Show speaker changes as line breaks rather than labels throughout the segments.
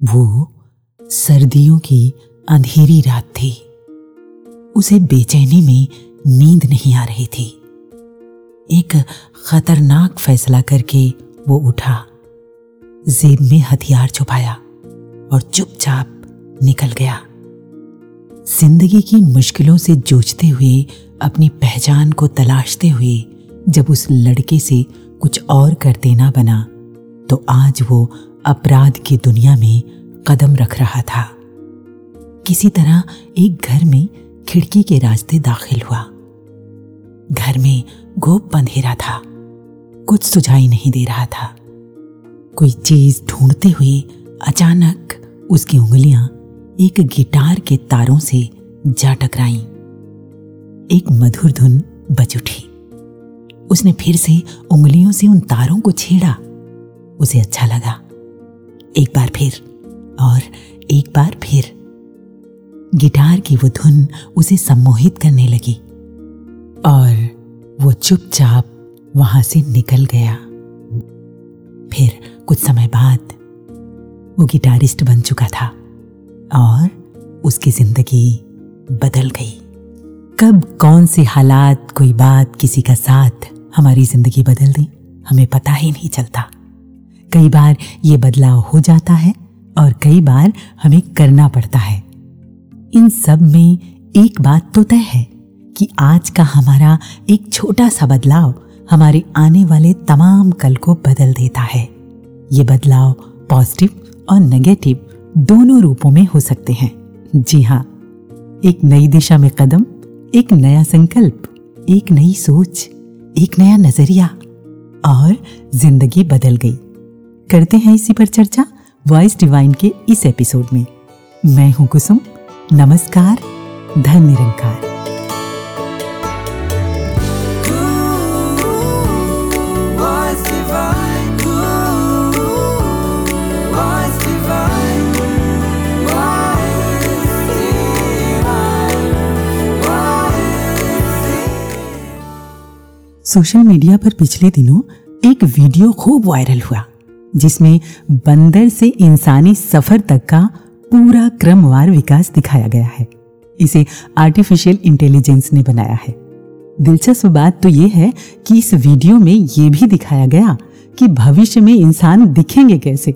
वो सर्दियों की अंधेरी रात थी। उसे बेचैनी में नींद नहीं आ रही थी। एक खतरनाक फैसला करके वो उठा। जेब में हथियार छुपाया और चुपचाप निकल गया। ज़िंदगी की मुश्किलों से जूझते हुए, अपनी पहचान को तलाशते हुए जब उस लड़के से कुछ और कर देना बना तो आज वो अपराध की दुनिया में कदम रख रहा था। किसी तरह एक घर में खिड़की के रास्ते दाखिल हुआ। घर में गोप अंधेरा था। कुछ सुझाई नहीं दे रहा था। कोई चीज़ ढूंढते हुए अचानक उसकी उंगलियाँ एक गिटार के तारों से जा टकराई। एक मधुर धुन बज उठी। उसने फिर से उंगलियों से उन तारों को छेड़ा। उसे अच्छा लगा। एक बार फिर, और एक बार फिर, गिटार की वो धुन उसे सम्मोहित करने लगी, और वो चुपचाप वहाँ से निकल गया। फिर कुछ समय बाद, वो गिटारिस्ट बन चुका था, और उसकी ज़िंदगी बदल गई। कब कौन से हालात, कोई बात किसी का साथ हमारी ज़िंदगी बदल दी, हमें पता ही नहीं चलता। कई बार ये बदलाव हो जाता है और कई बार हमें करना पड़ता है। इन सब में एक बात तो तय है कि आज का हमारा एक छोटा सा बदलाव हमारे आने वाले तमाम कल को बदल देता है। ये बदलाव पॉजिटिव और नेगेटिव दोनों रूपों में हो सकते हैं। जी हाँ एक नई दिशा में कदम, एक नया संकल्प, एक नई सोच, एक नया नज़रिया और ज़िंदगी बदल गई। करते हैं इसी पर चर्चा वॉइस डिवाइन के इस एपिसोड में। मैं हूँ कुसुम। नमस्कार। धन निरंकार। सोशल मीडिया पर पिछले दिनों एक वीडियो खूब वायरल हुआ। जिसमें बंदर से इंसानी सफ़र तक का पूरा क्रमवार विकास दिखाया गया है। इसे आर्टिफिशियल इंटेलिजेंस ने बनाया है। दिलचस्प बात तो यह है कि इस वीडियो में यह भी दिखाया गया कि भविष्य में इंसान दिखेंगे कैसे।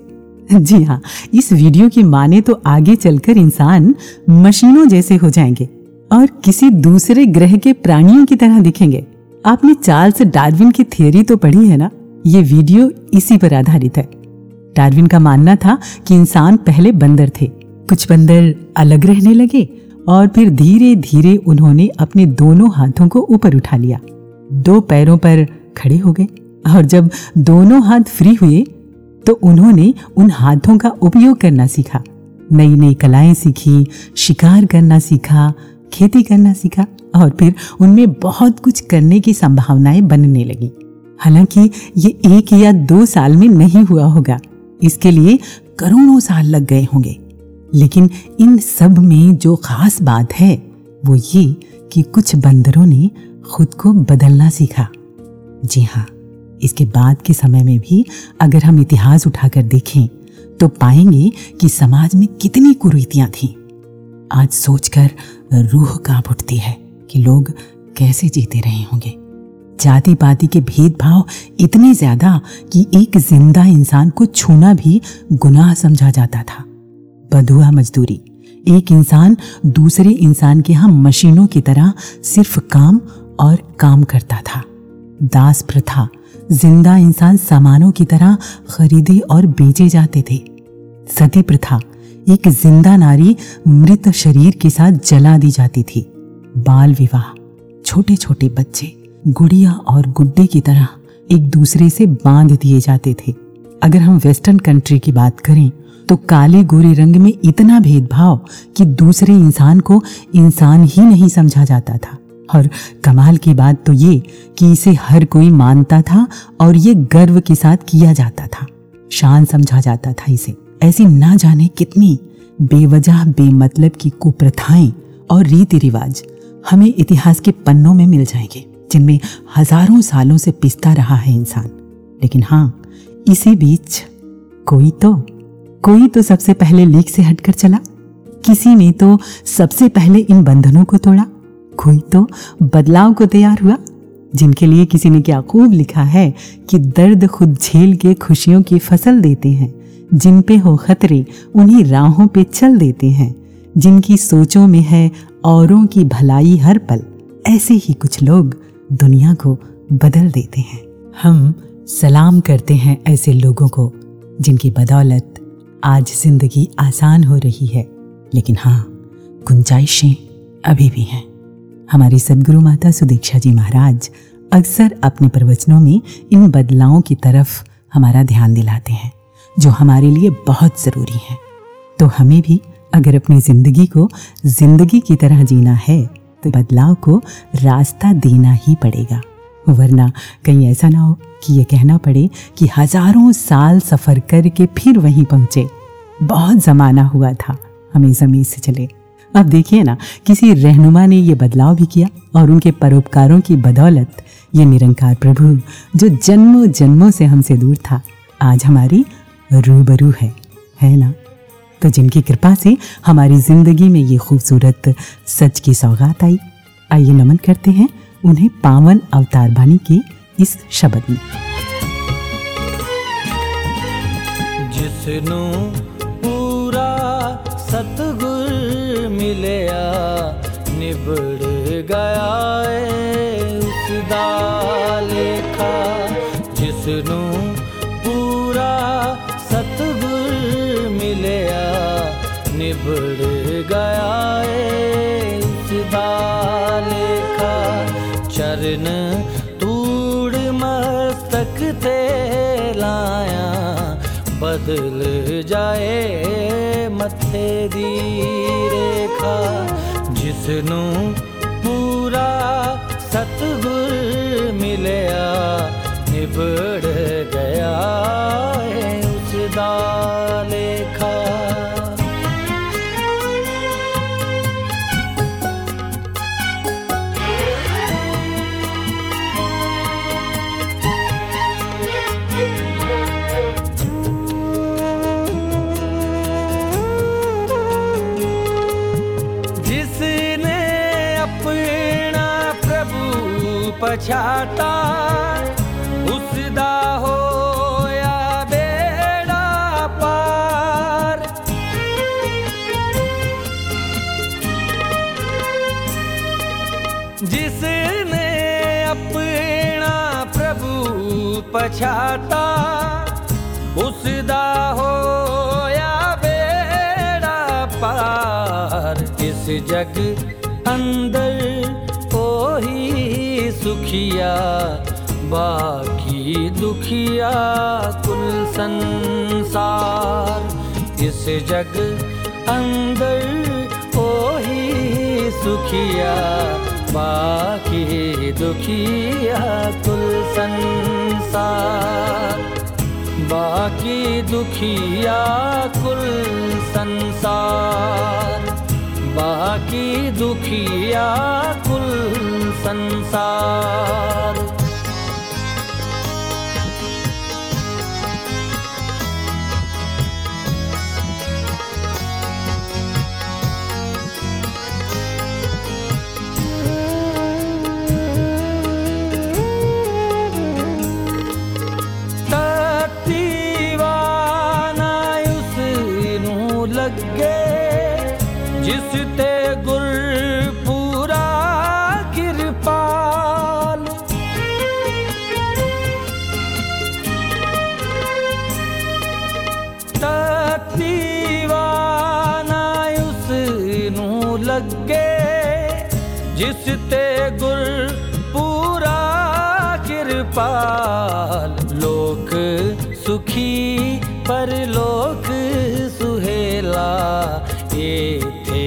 जी हाँ इस वीडियो की माने तो आगे चलकर इंसान मशीनों जैसे हो जाएँगे और किसी दूसरे ग्रह के प्राणियों की तरह दिखेंगे। आपने चार्ल्स डार्विन की थियोरी तो पढ़ी है ना? ये वीडियो इसी पर आधारित है। डार्विन का मानना था कि इंसान पहले बंदर थे। कुछ बंदर अलग रहने लगे और फिर धीरे धीरे उन्होंने अपने दोनों हाथों को ऊपर उठा लिया। दो पैरों पर खड़े हो गए और जब दोनों हाथ फ्री हुए तो उन्होंने उन हाथों का उपयोग करना सीखा। नई नई कलाएँ सीखी, शिकार करना सीखा, खेती करना सीखा और फिर उनमें बहुत कुछ करने की संभावनाएँ बनने लगी। हालाँकि ये एक या दो साल में नहीं हुआ होगा। इसके लिए करोड़ों साल लग गए होंगे। लेकिन इन सब में जो खास बात है, वो ये कि कुछ बंदरों ने खुद को बदलना सीखा। जी हाँ इसके बाद के समय में भी अगर हम इतिहास उठाकर देखें तो पाएँगे कि समाज में कितनी कुरीतियाँ थीं। आज सोचकर रूह काँप उठती है कि लोग कैसे जीते रहे होंगे। जाति पाति के भेदभाव इतने ज़्यादा कि एक ज़िंदा इंसान को छूना भी गुनाह समझा जाता था। बधुआ मजदूरी। एक इंसान दूसरे इंसान के यहाँ मशीनों की तरह सिर्फ़ काम और काम करता था। दास प्रथा। ज़िंदा इंसान सामानों की तरह खरीदे और बेचे जाते थे। सती प्रथा। एक ज़िंदा नारी मृत शरीर के साथ जला दी जाती थी। बाल विवाह। छोटे छोटे बच्चे। गुड़िया और गुड्डे की तरह एक दूसरे से बाँध दिए जाते थे। अगर हम वेस्टर्न कंट्री की बात करें तो काले गोरे रंग में इतना भेदभाव कि दूसरे इंसान को इंसान ही नहीं समझा जाता था। और कमाल की बात तो ये कि इसे हर कोई मानता था और ये गर्व के साथ किया जाता था। शान समझा जाता था इसे। ऐसी ना जाने कितनी बेवजह, बेमतलब की कुप्रथाएँ और रीति रिवाज हमें इतिहास के पन्नों में मिल जाएँगे। जिनमें हज़ारों सालों से पिसता रहा है इंसान। लेकिन हाँ इसी बीच कोई तो कोई तो सबसे पहले लीक से हटकर चला। किसी ने तो सबसे पहले इन बंधनों को तोड़ा। कोई तो बदलाव को तैयार हुआ, जिनके लिए किसी ने क्या खूब लिखा है कि दर्द खुद झेल के खुशियों की फ़सल देते हैं, जिन पे हो खतरे उन्हीं राहों पे चल देते हैं, जिनकी सोचों में है औरों की भलाई हर पल। ऐसे ही कुछ लोग दुनिया को बदल देते हैं। हम सलाम करते हैं ऐसे लोगों को, जिनकी बदौलत आज ज़िंदगी आसान हो रही है। लेकिन हाँ गुंजाइशें अभी भी हैं। हमारी सदगुरु माता सुदीक्षा जी महाराज अक्सर अपने प्रवचनों में इन बदलावों की तरफ़ हमारा ध्यान दिलाते हैं, जो हमारे लिए बहुत ज़रूरी हैं। तो हमें भी अगर अपनी ज़िंदगी को ज़िंदगी की तरह जीना है तो बदलाव को रास्ता देना ही पड़ेगा। वरना कहीं ऐसा ना हो कि ये कहना पड़े कि हज़ारों साल सफ़र करके फिर वहीं पहुँचे। बहुत ज़माना हुआ था, हमें ज़मीन से चले। अब देखिए ना, किसी रहनुमा ने ये बदलाव भी किया और उनके परोपकारों की बदौलत, ये निरंकार प्रभु जो जन्मों जन्मों से हमसे दूर था, आज हमारी रूबरू है है ना? तो जिनकी कृपा से हमारी ज़िंदगी में ये खूबसूरत सच की सौगात आई। आइए नमन करते हैं उन्हें पावन अवतार बानी के इस शब्द में।
जिसनु पूरा सतगुर मिलया, निबड़ गया बदल जाए मथे दी रेखा जिसनु पूरा सतगुर मिलया निबड़ गया पछाता उसदा हो या बेड़ा पार। जिसने अपना प्रभु पछाता उसदा हो या बेड़ा पार। इस जग अंदर सुखिया बाकी दुखिया कुल संसार। इस जग अंदर कोई सुखिया, बाकी दुखिया कुल संसार। बाकी दुखिया कुल संसार, बाकी दुखिया संसार थे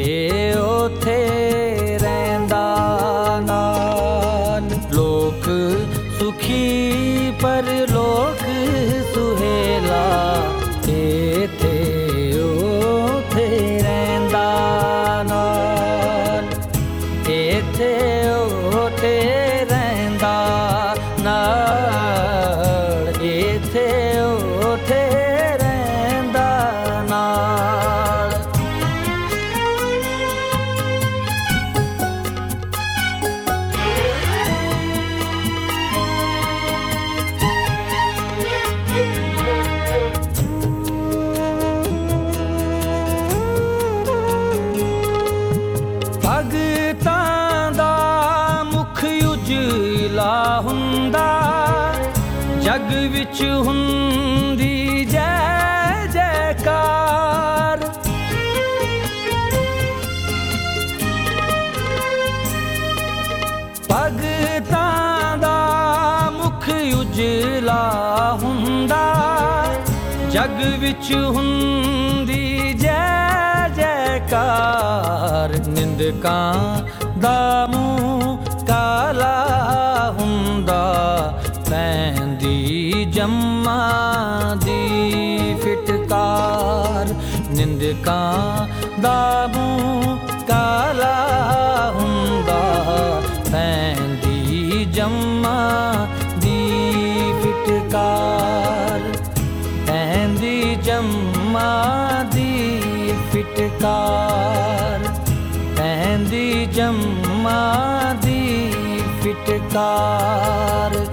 ओ थे ਵਿੱਚ ਹੁੰਦੀ ਜੈ ਜੈਕਾਰ। ਨਿੰਦਕਾਂ ਦਾ ਮੂੰਹ ਕਾਲਾ ਹੁੰਦਾ ਪੈਂਦੀ ਜੰਮਾ ਦੀ ਫਿਟਕਾਰ। ਨਿੰਦਕਾਂ ਦਾ ਮੂੰਹ ਕਾਲਾ ਹੁੰਦਾ ਪੈਂਦੀ ਜੰਮਾ ਦੀ ਫਿਟਕਾਰ। ी जादिटकार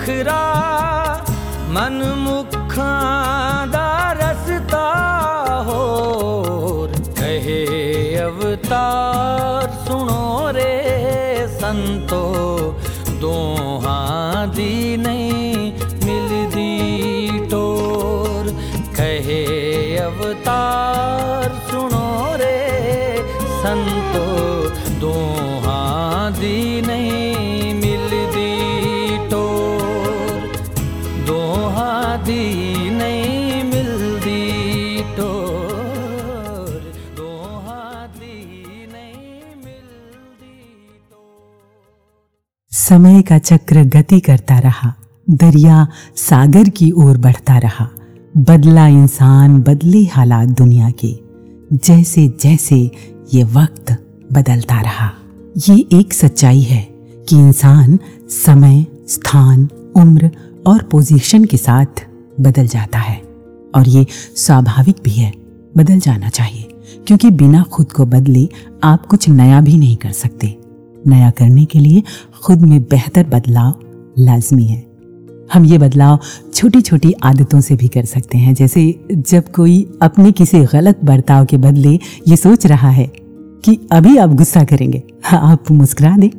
नखरा मन मुखा हाँ।
समय का चक्र गति करता रहा, दरिया सागर की ओर बढ़ता रहा। बदला इंसान बदले हालात दुनिया के, जैसे जैसे ये वक्त बदलता रहा। ये एक सच्चाई है कि इंसान समय, स्थान, उम्र और पोजीशन के साथ बदल जाता है। और ये स्वाभाविक भी है, बदल जाना चाहिए, क्योंकि बिना खुद को बदले आप कुछ नया भी नहीं कर सकते। नया करने के लिए खुद में बेहतर बदलाव लाजमी है। हम ये बदलाव छोटी छोटी आदतों से भी कर सकते हैं, जैसे जब कोई अपने किसी गलत बर्ताव के बदले ये सोच रहा है कि अभी आप गुस्सा करेंगे, आप मुस्कुरा दें।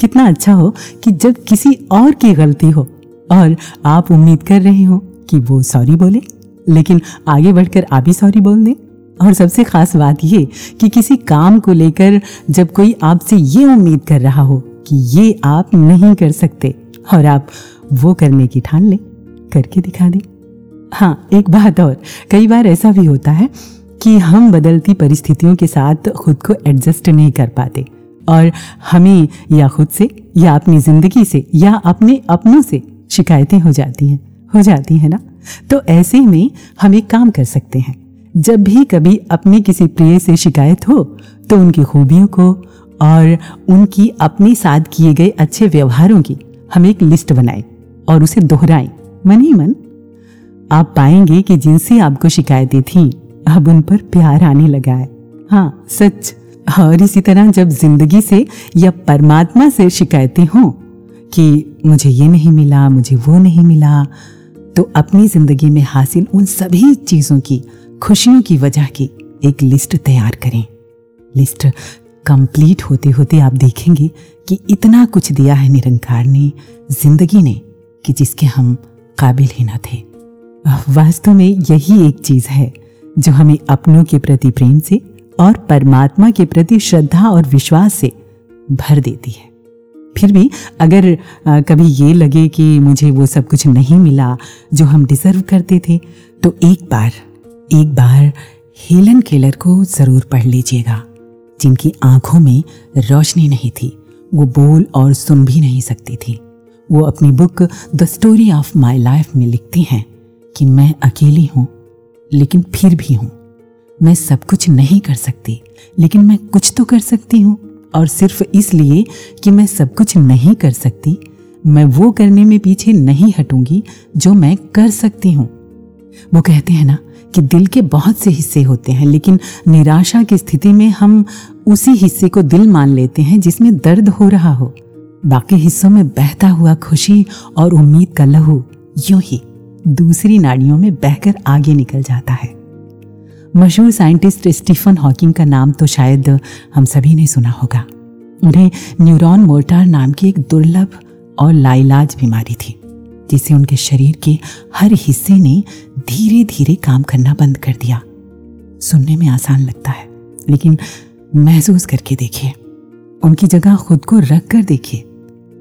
कितना अच्छा हो कि जब किसी और की गलती हो और आप उम्मीद कर रहे हो कि वो सॉरी बोले, लेकिन आगे बढ़कर आप ही सॉरी बोल दें। और सबसे खास बात ये कि किसी काम को लेकर जब कोई आपसे ये उम्मीद कर रहा हो कि ये आप नहीं कर सकते और आप वो करने की ठान लें, करके दिखा दें। हाँ एक बात और, कई बार ऐसा भी होता है कि हम बदलती परिस्थितियों के साथ खुद को एडजस्ट नहीं कर पाते और हमें या खुद से, या अपनी ज़िंदगी से, या अपने अपनों से शिकायतें हो जाती हैं, हो जाती हैं ना? तो ऐसे में हम एक काम कर सकते हैं। जब भी कभी अपने किसी प्रिय से शिकायत हो तो उनकी खूबियों को और उनकी अपने साथ किए गए अच्छे व्यवहारों की हम एक लिस्ट बनाएँ और उसे दोहराएँ। मन ही मन। आप पाएँगे कि जिनसे आपको शिकायतें थीं, अब उन पर प्यार आने लगा है। हाँ सच। और इसी तरह जब ज़िंदगी से या परमात्मा से शिकायतें हों कि मुझे ये नहीं मिला, मुझे वो नहीं मिला तो अपनी ज़िंदगी में हासिल उन सभी चीज़ों की खुशियों की वजह की एक लिस्ट तैयार करें। लिस्ट कंप्लीट होते होते आप देखेंगे कि इतना कुछ दिया है निरंकार ने, ज़िंदगी ने, कि जिसके हम काबिल ही न थे। वास्तव में यही एक चीज़ है, जो हमें अपनों के प्रति प्रेम से और परमात्मा के प्रति श्रद्धा और विश्वास से भर देती है। फिर भी अगर कभी ये लगे कि मुझे वो सब कुछ नहीं मिला जो हम डिजर्व करते थे तो एक बार एक बार हेलन केलर को ज़रूर पढ़ लीजिएगा, जिनकी आँखों में रोशनी नहीं थी। वो बोल और सुन भी नहीं सकती थी। वो अपनी book the story of my life में लिखती हैं कि मैं अकेली हूँ, लेकिन फिर भी हूँ। मैं सब कुछ नहीं कर सकती, लेकिन मैं कुछ तो कर सकती हूँ। और सिर्फ़ इसलिए कि मैं सब कुछ नहीं कर सकती, मैं वो करने में पीछे नहीं हटूँगी जो मैं कर सकती हूँ। वो कहते हैं ना कि दिल के बहुत से हिस्से होते हैं, लेकिन निराशा की स्थिति में हम उसी हिस्से को दिल मान लेते हैं जिसमें दर्द हो रहा हो। बाकी हिस्सों में बहता हुआ खुशी और उम्मीद का लहू यूँ ही दूसरी नाड़ियों में बहकर आगे निकल जाता है। मशहूर साइंटिस्ट स्टीफन हॉकिंग का नाम तो शायद हम सभी ने सुना होगा। उन्हें न्यूरॉन मोर्टार नाम की एक दुर्लभ और लाइलाज बीमारी थी, जिसे उनके शरीर के हर हिस्से ने धीरे धीरे काम करना बंद कर दिया। सुनने में आसान लगता है, लेकिन महसूस करके देखिए। उनकी जगह खुद को रख कर देखिए।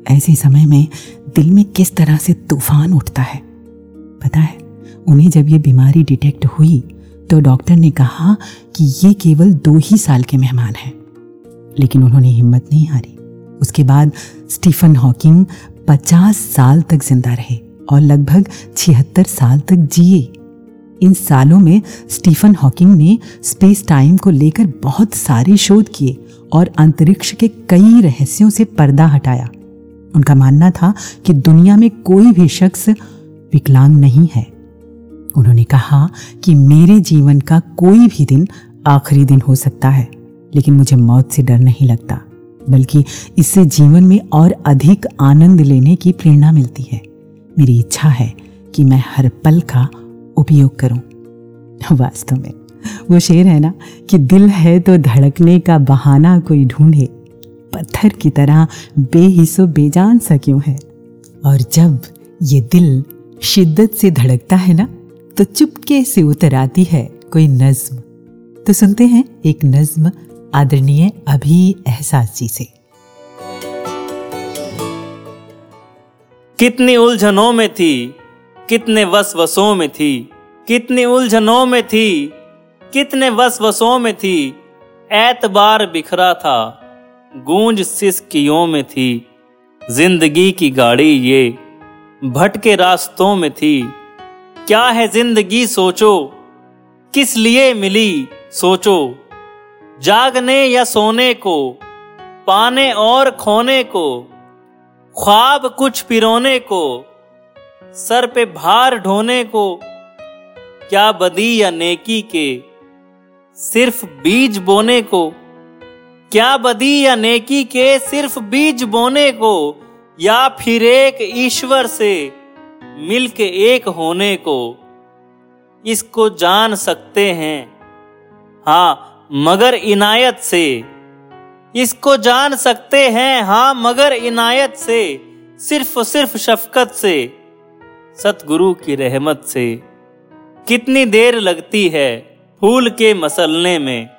ऐसे समय में दिल में किस तरह से तूफ़ान उठता है? पता है, उन्हें जब ये बीमारी डिटेक्ट हुई तो डॉक्टर ने कहा कि ये केवल दो ही साल के मेहमान हैं। लेकिन उन्होंने हिम्मत नहीं हारी। उसके बाद स्टीफन हॉकिंग पचास साल तक ज़िंदा रहे। और लगभग छिहत्तर साल तक जिए। इन सालों में स्टीफन हॉकिंग ने स्पेस टाइम को लेकर बहुत सारे शोध किए और अंतरिक्ष के कई रहस्यों से पर्दा हटाया। उनका मानना था कि दुनिया में कोई भी शख्स विकलांग नहीं है। उन्होंने कहा कि मेरे जीवन का कोई भी दिन आखिरी दिन हो सकता है, लेकिन मुझे मौत से डर नहीं लगता, बल्कि इससे जीवन में और अधिक आनंद लेने की प्रेरणा मिलती है। मेरी इच्छा है कि मैं हर पल का उपयोग करूँ। वास्तव में, वो शेर है ना, कि दिल है तो धड़कने का बहाना कोई ढूंढे। पत्थर की तरह बेहिसो बेजान सा क्यों है? और जब ये दिल शिद्दत से धड़कता है ना तो चुपके से उतर आती है कोई नज्म। तो सुनते हैं एक नज्म आदरणीय अभी एहसास जी से।
कितनी उलझनों में थी, कितने वस वसों में थी, कितनी उलझनों में थी, कितने वस वसों में थी एतबार बिखरा था, गूंज सिसकियों में थी, ज़िंदगी की गाड़ी ये भटके रास्तों में थी, क्या है ज़िंदगी सोचो, किस लिए मिली सोचो, जागने या सोने को, पाने और खोने को ख्वाब कुछ पिरोने को, सर पे भार ढोने को, क्या बदी या नेकी के, सिर्फ़ बीज बोने को, क्या बदी या नेकी के, सिर्फ़ बीज बोने को, या फिर एक ईश्वर से मिलके एक होने को, इसको जान सकते हैं। हाँ मगर इनायत से इसको जान सकते हैं हाँ मगर इनायत से, सिर्फ़ सिर्फ़ शफकत से, सतगुरु की रहमत से। कितनी देर लगती है फूल के मसलने में?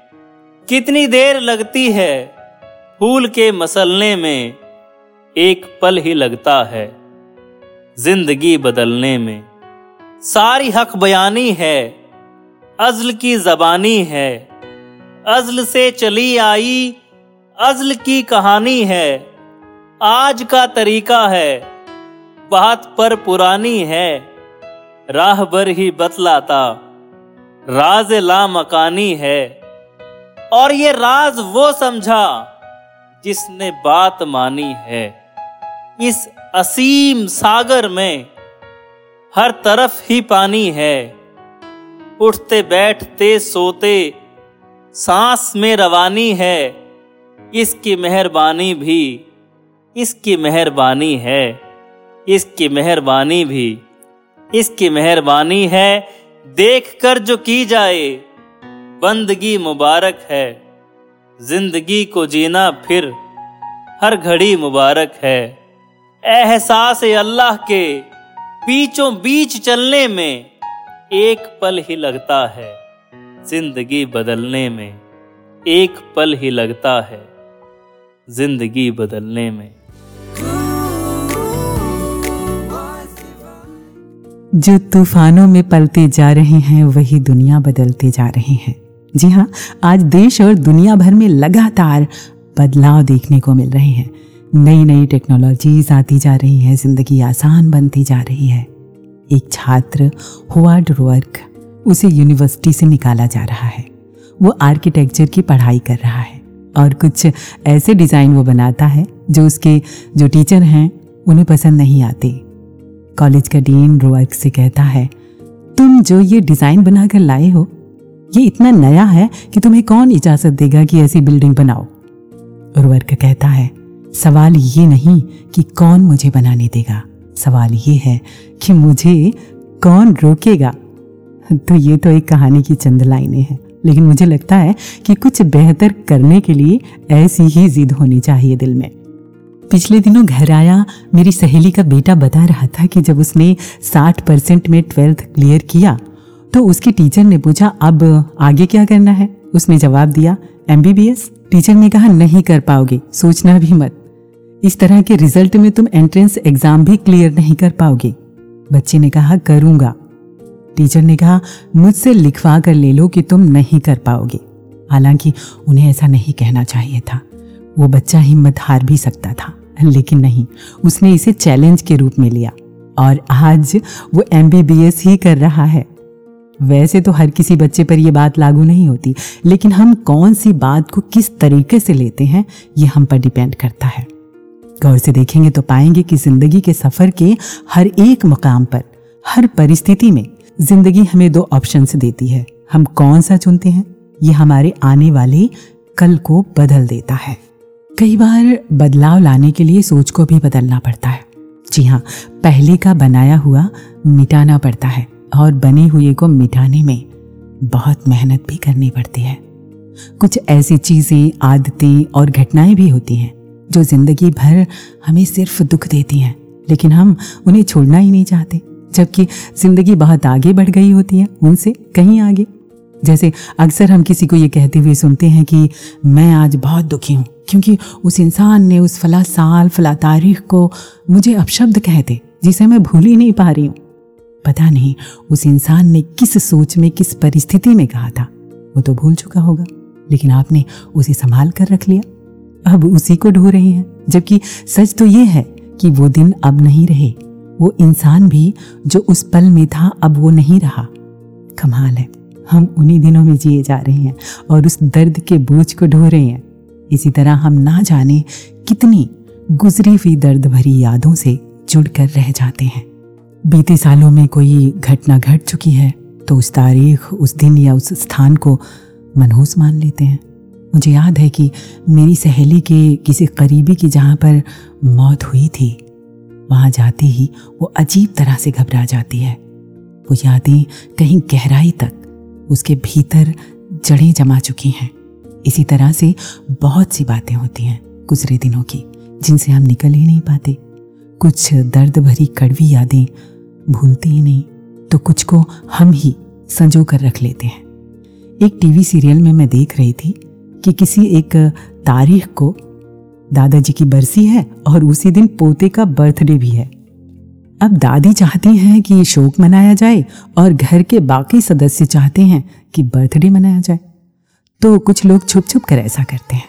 कितनी देर लगती है फूल के मसलने में? एक पल ही लगता है ज़िंदगी बदलने में। सारी हक बयानी है, अजल की जबानी है, अजल से चली आई अजल की कहानी है। आज का तरीका है, बात पर पुरानी है। राह भर ही बतलाता, राज ला मकानी है। और ये राज वो समझा, जिसने बात मानी है। इस असीम सागर में हर तरफ़ ही पानी है। उठते बैठते सोते, सांस में रवानी है। इसकी मेहरबानी भी, इसकी मेहरबानी है, इसकी मेहरबानी भी, इसकी मेहरबानी है देख कर जो की जाए, बंदगी मुबारक है, ज़िंदगी को जीना फिर हर घड़ी मुबारक है। एहसास अल्लाह के, बीचों बीच चलने में, एक पल ही लगता है, ज़िंदगी बदलने में, एक पल ही लगता है। ज़िंदगी बदलने में।
जो तूफानों में पलते जा रहे हैं, वही दुनिया बदलते जा रहे हैं। जी हाँ आज देश और दुनिया भर में लगातार बदलाव देखने को मिल रहे हैं। नई नई टेक्नोलॉजीज़ आती जा रही हैं, ज़िंदगी आसान बनती जा रही है। एक छात्र हुआ वर्क उसे यूनिवर्सिटी से निकाला जा रहा है। वो आर्किटेक्चर की पढ़ाई कर रहा है। और कुछ ऐसे डिज़ाइन वो बनाता है, जो उसके जो टीचर हैं, उन्हें पसंद नहीं आते। कॉलेज का डीन रोअर्क से कहता है, तुम जो ये डिज़ाइन बनाकर लाए हो, ये इतना नया है कि तुम्हें कौन इजाज़त देगा कि ऐसी बिल्डिंग बनाओ? रोअर्क कहता है, सवाल ये नहीं कि कौन मुझे बनाने देगा। सवाल ये है कि मुझे कौन रोकेगा? तो ये तो एक कहानी की चंद लाइनें हैं। लेकिन मुझे लगता है कि कुछ बेहतर करने के लिए ऐसी ही जिद होनी चाहिए दिल में। पिछले दिनों घर आया, मेरी सहेली का बेटा बता रहा था कि जब उसने 60 परसेंट में ट्वेल्थ क्लियर किया तो उसके टीचर ने पूछा, अब आगे क्या करना है? उसने जवाब दिया, एमबीबीएस। टीचर ने कहा, नहीं कर पाओगे, सोचना भी मत। इस तरह के रिज़ल्ट में तुम एंट्रेंस एग्ज़ाम भी क्लियर नहीं कर पाओगे। बच्चे ने कहा, करूँगा। टीचर ने कहा, मुझसे लिखवा कर ले लो कि तुम नहीं कर पाओगे। हालाँकि उन्हें ऐसा नहीं कहना चाहिए था। वो बच्चा हिम्मत हार भी सकता था, लेकिन नहीं, उसने इसे चैलेंज के रूप में लिया और आज वो एमबीबीएस ही कर रहा है। वैसे तो हर किसी बच्चे पर यह बात लागू नहीं होती, लेकिन हम कौन सी बात को किस तरीके से लेते हैं, ये हम पर डिपेंड करता है। गौर से देखेंगे तो पाएँगे कि ज़िंदगी के सफ़र के हर एक मुकाम पर, हर परिस्थिति में ज़िंदगी हमें दो ऑप्शंस देती है। हम कौन सा चुनते हैं? ये हमारे आने वाले कल को बदल देता है। कई बार बदलाव लाने के लिए सोच को भी बदलना पड़ता है। जी हाँ पहले का बनाया हुआ मिटाना पड़ता है और बने हुए को मिटाने में बहुत मेहनत भी करनी पड़ती है। कुछ ऐसी चीज़ें, आदतें और घटनाएँ भी होती हैं जो ज़िंदगी भर हमें सिर्फ़ दुख देती हैं, लेकिन हम उन्हें छोड़ना ही नहीं चाहते। जबकि ज़िंदगी बहुत आगे बढ़ गई होती है, उनसे कहीं आगे। जैसे अक्सर हम किसी को ये कहते हुए सुनते हैं कि मैं आज बहुत दुखी हूँ, क्योंकि उस इंसान ने उस फला साल, फला तारीख को मुझे अपशब्द कहते जिसे मैं भूल ही नहीं पा रही हूँ। पता नहीं उस इंसान ने किस सोच में, किस परिस्थिति में कहा था, वो तो भूल चुका होगा, लेकिन आपने उसे संभाल कर रख लिया। अब उसी को ढो रहे हैं, जबकि सच तो ये है कि वो दिन अब नहीं रहे। वो इंसान भी जो उस पल में था, अब वो नहीं रहा। कमाल है। हम उन्हीं दिनों में जिए जा रहे हैं और उस दर्द के बोझ को ढो रहे हैं। इसी तरह हम ना जाने कितनी गुजरी हुई दर्द भरी यादों से जुड़कर रह जाते हैं। बीते सालों में कोई घटना घट चुकी है तो उस तारीख, उस दिन या उस स्थान को मनहूस मान लेते हैं। मुझे याद है कि मेरी सहेली के किसी करीबी की जहाँ पर मौत हुई थी। वहाँ जाते ही वो अजीब तरह से घबरा जाती है। वो यादें कहीं गहराई तक उसके भीतर जड़ें जमा चुकी हैं। इसी तरह से बहुत सी बातें होती हैं गुजरे दिनों की, जिनसे हम निकल ही नहीं पाते। कुछ दर्द भरी कड़वी यादें भूलते ही नहीं तो कुछ को हम ही संजो कर रख लेते हैं। एक टीवी सीरियल में मैं देख रही थी कि किसी एक तारीख को दादाजी की बरसी है और उसी दिन पोते का बर्थडे भी है। अब दादी चाहती हैं कि शोक मनाया जाए और घर के बाकी सदस्य चाहते हैं कि बर्थडे मनाया जाए। तो कुछ लोग छुप छुप कर ऐसा करते हैं।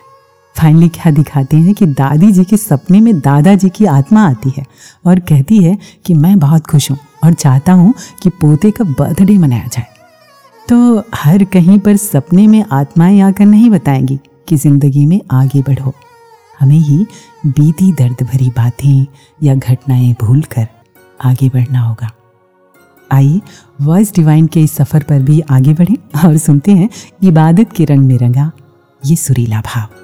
फाइनली क्या दिखाते हैं कि दादी जी के सपने में दादाजी की आत्मा आती है और कहती है कि मैं बहुत खुश हूँ और चाहता हूँ कि पोते का बर्थडे मनाया जाए। तो हर कहीं पर सपने में आत्माएँ आकर नहीं बताएँगी कि ज़िंदगी में आगे बढ़ो। हमें ही बीती दर्द भरी बातें या घटनाएँ भूलकर आगे बढ़ना होगा। आइए वॉइस डिवाइन के इस सफ़र पर भी आगे बढ़ें और सुनते हैं इबादत के रंग में रंगा ये सुरीला भाव।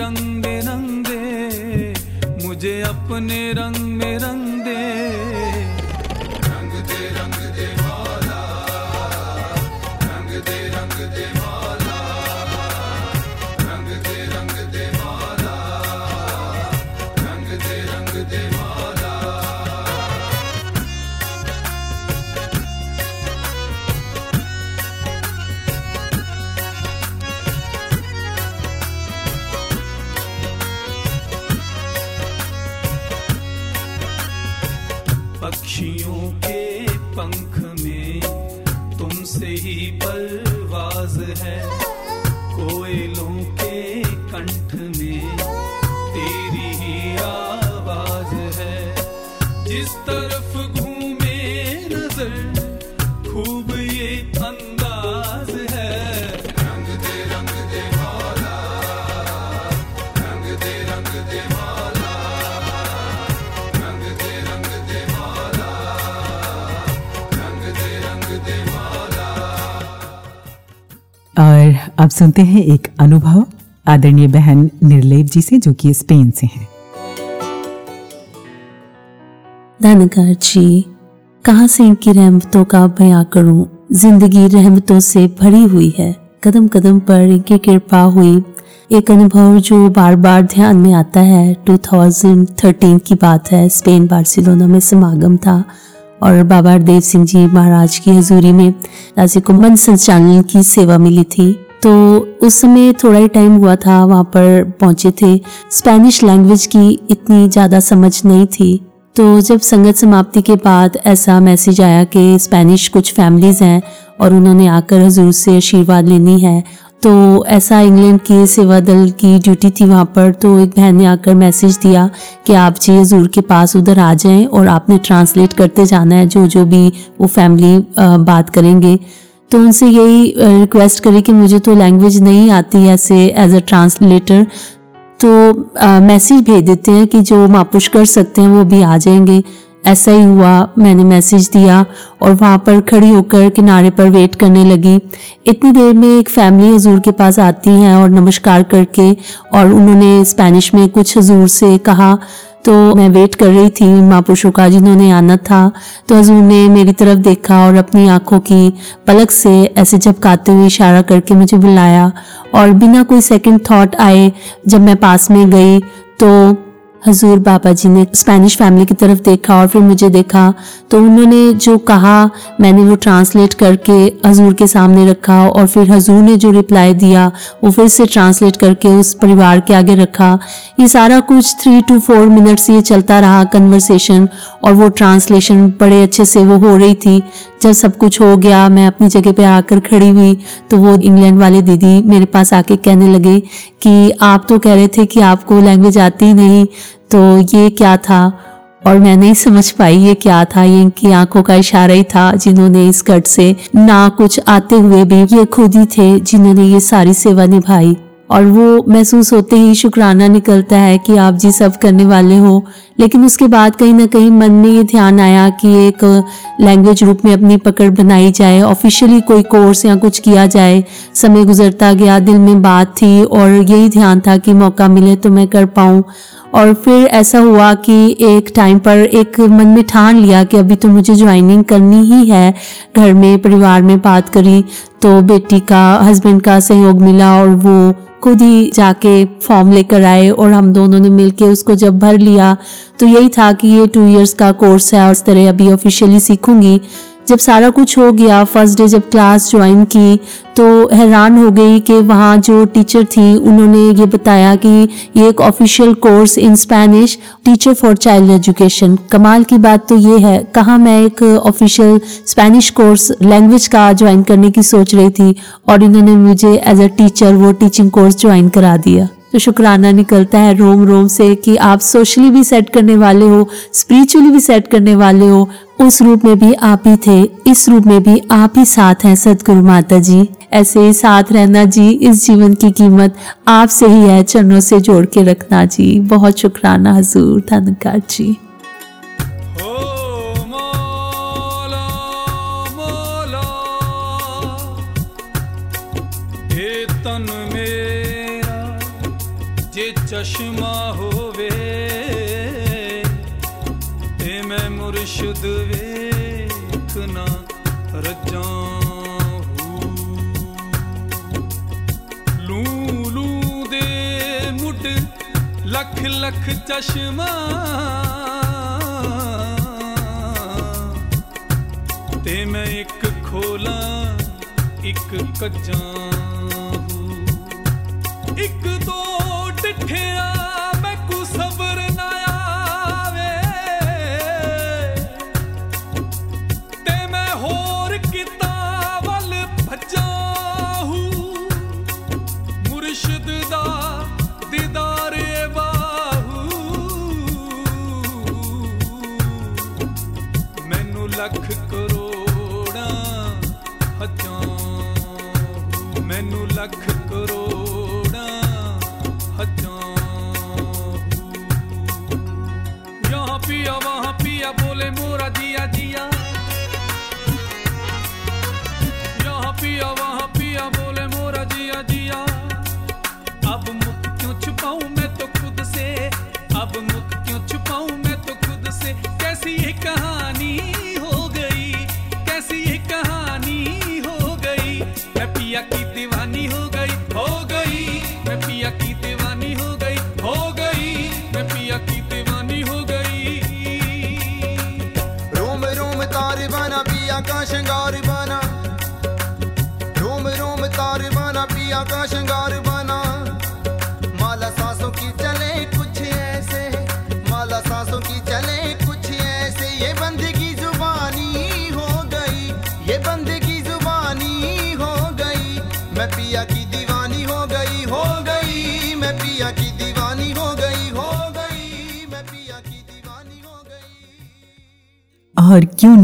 रंग में रंग दे मुझे अपने रंग में रंग
और अब सुनते हैं एक अनुभव आदरणीय बहन निर्लेप जी से, जो कि स्पेन से हैं।
धनकार जी, कहाँ से इनकी रहमतों का बयां करूँ? ज़िंदगी रहमतों से भरी हुई है। कदम कदम पर इनकी कृपा हुई। एक अनुभव जो बार बार ध्यान में आता है। 2013 की बात है। स्पेन बार्सिलोना में समागम था। और बाबा हरदेव सिंह जी महाराज की हजूरी में दासी को मन संचालन की सेवा मिली थी। तो उस समय थोड़ा ही टाइम हुआ था, वहाँ पर पहुँचे थे। स्पेनिश लैंग्वेज की इतनी ज़्यादा समझ नहीं थी। तो जब संगत समाप्ति के बाद ऐसा मैसेज आया कि स्पेनिश कुछ फैमिलीज़ हैं और उन्होंने आकर हजूर से आशीर्वाद लेनी है तो ऐसा इंग्लैंड के सेवा दल की ड्यूटी थी वहाँ पर तो एक बहन ने आकर मैसेज दिया कि आप जी हजूर के पास उधर आ जाएँ और आपने ट्रांसलेट करते जाना है, जो जो भी वो फैमिली बात करेंगे। तो उनसे यही रिक्वेस्ट करी कि मुझे तो लैंग्वेज नहीं आती ऐसे एज अ ट्रांसलेटर तो मैसेज भेज देते हैं कि जो मापुश कर सकते हैं वो भी आ जाएँगे। ऐसा ही हुआ, मैंने मैसेज दिया और वहाँ पर खड़ी होकर किनारे पर वेट करने लगी। इतनी देर में एक फैमिली हजूर के पास आती है और नमस्कार करके और उन्होंने स्पेनिश में कुछ हजूर से कहा तो मैं वेट कर रही थी महापुरुषों का जिन्होंने आना था। तो हजूर ने मेरी तरफ़ देखा और अपनी आँखों की पलक से ऐसे झपकाते हुए इशारा करके मुझे बुलाया और बिना कोई सेकंड थॉट आए जब मैं पास में गई तो हजूर बाबा जी ने स्पेनिश फैमिली की तरफ़ देखा और फिर मुझे देखा। तो उन्होंने जो कहा, मैंने वो ट्रांसलेट करके हजूर के सामने रखा और फिर हजूर ने जो रिप्लाई दिया, वो फिर से ट्रांसलेट करके उस परिवार के आगे रखा। ये सारा कुछ थ्री टू फोर मिनट्स ये चलता रहा कन्वर्सेशन और वो ट्रांसलेशन बड़े अच्छे से वो हो रही थी। जब सब कुछ हो गया, मैं अपनी जगह पे आकर खड़ी हुई तो वो इंग्लैंड वाले दीदी मेरे पास आके कहने लगे कि आप तो कह रहे थे कि आपको लैंग्वेज आती ही नहीं। तो ये क्या था? और मैं नहीं समझ पाई ये क्या था। ये इनकी आँखों का इशारा ही था जिन्होंने इस कट से ना कुछ आते हुए भी ये खुद ही थे जिन्होंने ये सारी सेवा निभाई। और वो महसूस होते ही शुक्राना निकलता है कि आप जी सब करने वाले हो। लेकिन उसके बाद कहीं ना कहीं मन में ये ध्यान आया कि एक लैंग्वेज रूप में अपनी पकड़ बनाई जाए ऑफिशियली कोई कोर्स या कुछ किया जाए। समय गुजरता गया, दिल में बात थी और यही ध्यान था कि मौका मिले तो मैं कर पाऊँ। और फिर ऐसा हुआ कि एक टाइम पर एक मन में ठान लिया कि अभी तो मुझे ज्वाइनिंग करनी ही है, घर में, परिवार में बात करी तो बेटी का हस्बैंड का सहयोग मिला और वो खुद ही जाके फॉर्म लेकर आए और हम दोनों ने मिलके उसको जब भर लिया तो यही था कि ये टू इयर्स का कोर्स है और इस तरह अभी ऑफिशियली सीखूँगी। जब सारा कुछ हो गया फ़र्स्ट डे जब क्लास ज्वाइन की तो हैरान हो गई कि वहाँ जो टीचर थी, उन्होंने ये बताया कि ये एक official course in Spanish teacher for child education कमाल की बात तो ये है, कहाँ मैं एक ऑफिशियल स्पेनिश कोर्स लैंग्वेज का ज्वाइन करने की सोच रही थी, और इन्होंने मुझे एज अ टीचर वो टीचिंग कोर्स ज्वाइन करा दिया। तो शुक्राना निकलता है रोम रोम से कि आप सोशली भी सेट करने वाले हो स्पिरिचुअली भी सेट करने वाले हो, उस रूप में भी आप ही थे, इस रूप में भी आप ही साथ हैं सतगुरु माता जी। ऐसे ही साथ रहना जी, इस जीवन की कीमत आपसे ही है, चरणों से जोड़ के रखना जी। बहुत शुक्राना हजूर धनकार जी।
ਚਸ਼ਮਾ ਹੋਵੇ ਤੇ ਮੈਂ ਮੁਰਸ਼ਿਦ ਵੇਖ ਨਾ ਰਜਾਂ ਲੱਖ ਲੱਖ ਚਸ਼ਮਾ ਤੇ ਮੈਂ ਇੱਕ ਖੋਲਾਂ, ਇੱਕ ਕੱਜਾਂ ਇੱਕ ਦੋ
hit up.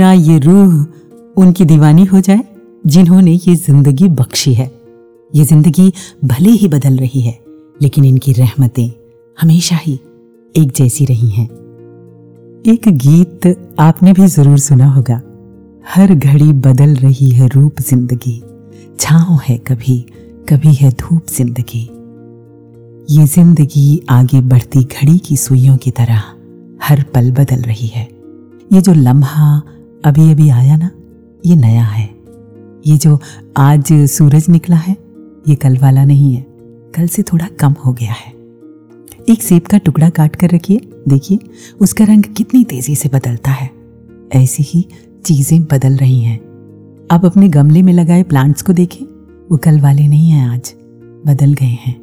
ना ये रूह उनकी दीवानी हो जाए, जिन्होंने ये ज़िंदगी बख्शी है। ये ज़िंदगी भले ही बदल रही है, लेकिन इनकी रहमतें हमेशा ही एक जैसी रही हैं। एक गीत आपने भी ज़रूर सुना होगा। हर घड़ी बदल रही है रूप ज़िंदगी, छाँव है कभी कभी है धूप ज़िंदगी। ये ज़िंदगी आगे बढ़ती घड़ी की सुइयों की तरह हर पल बदल रही है। ये जो लम्हा अभी अभी आया ना, ये नया है। ये जो आज सूरज निकला है, ये कल वाला नहीं है। कल से थोड़ा कम हो गया है। एक सेब का टुकड़ा काट कर रखिए। देखिए, उसका रंग कितनी तेज़ी से बदलता है। ऐसी ही चीज़ें बदल रही हैं। आप अपने गमले में लगाए प्लांट्स को देखें। वो कल वाले नहीं हैं आज। बदल गए हैं।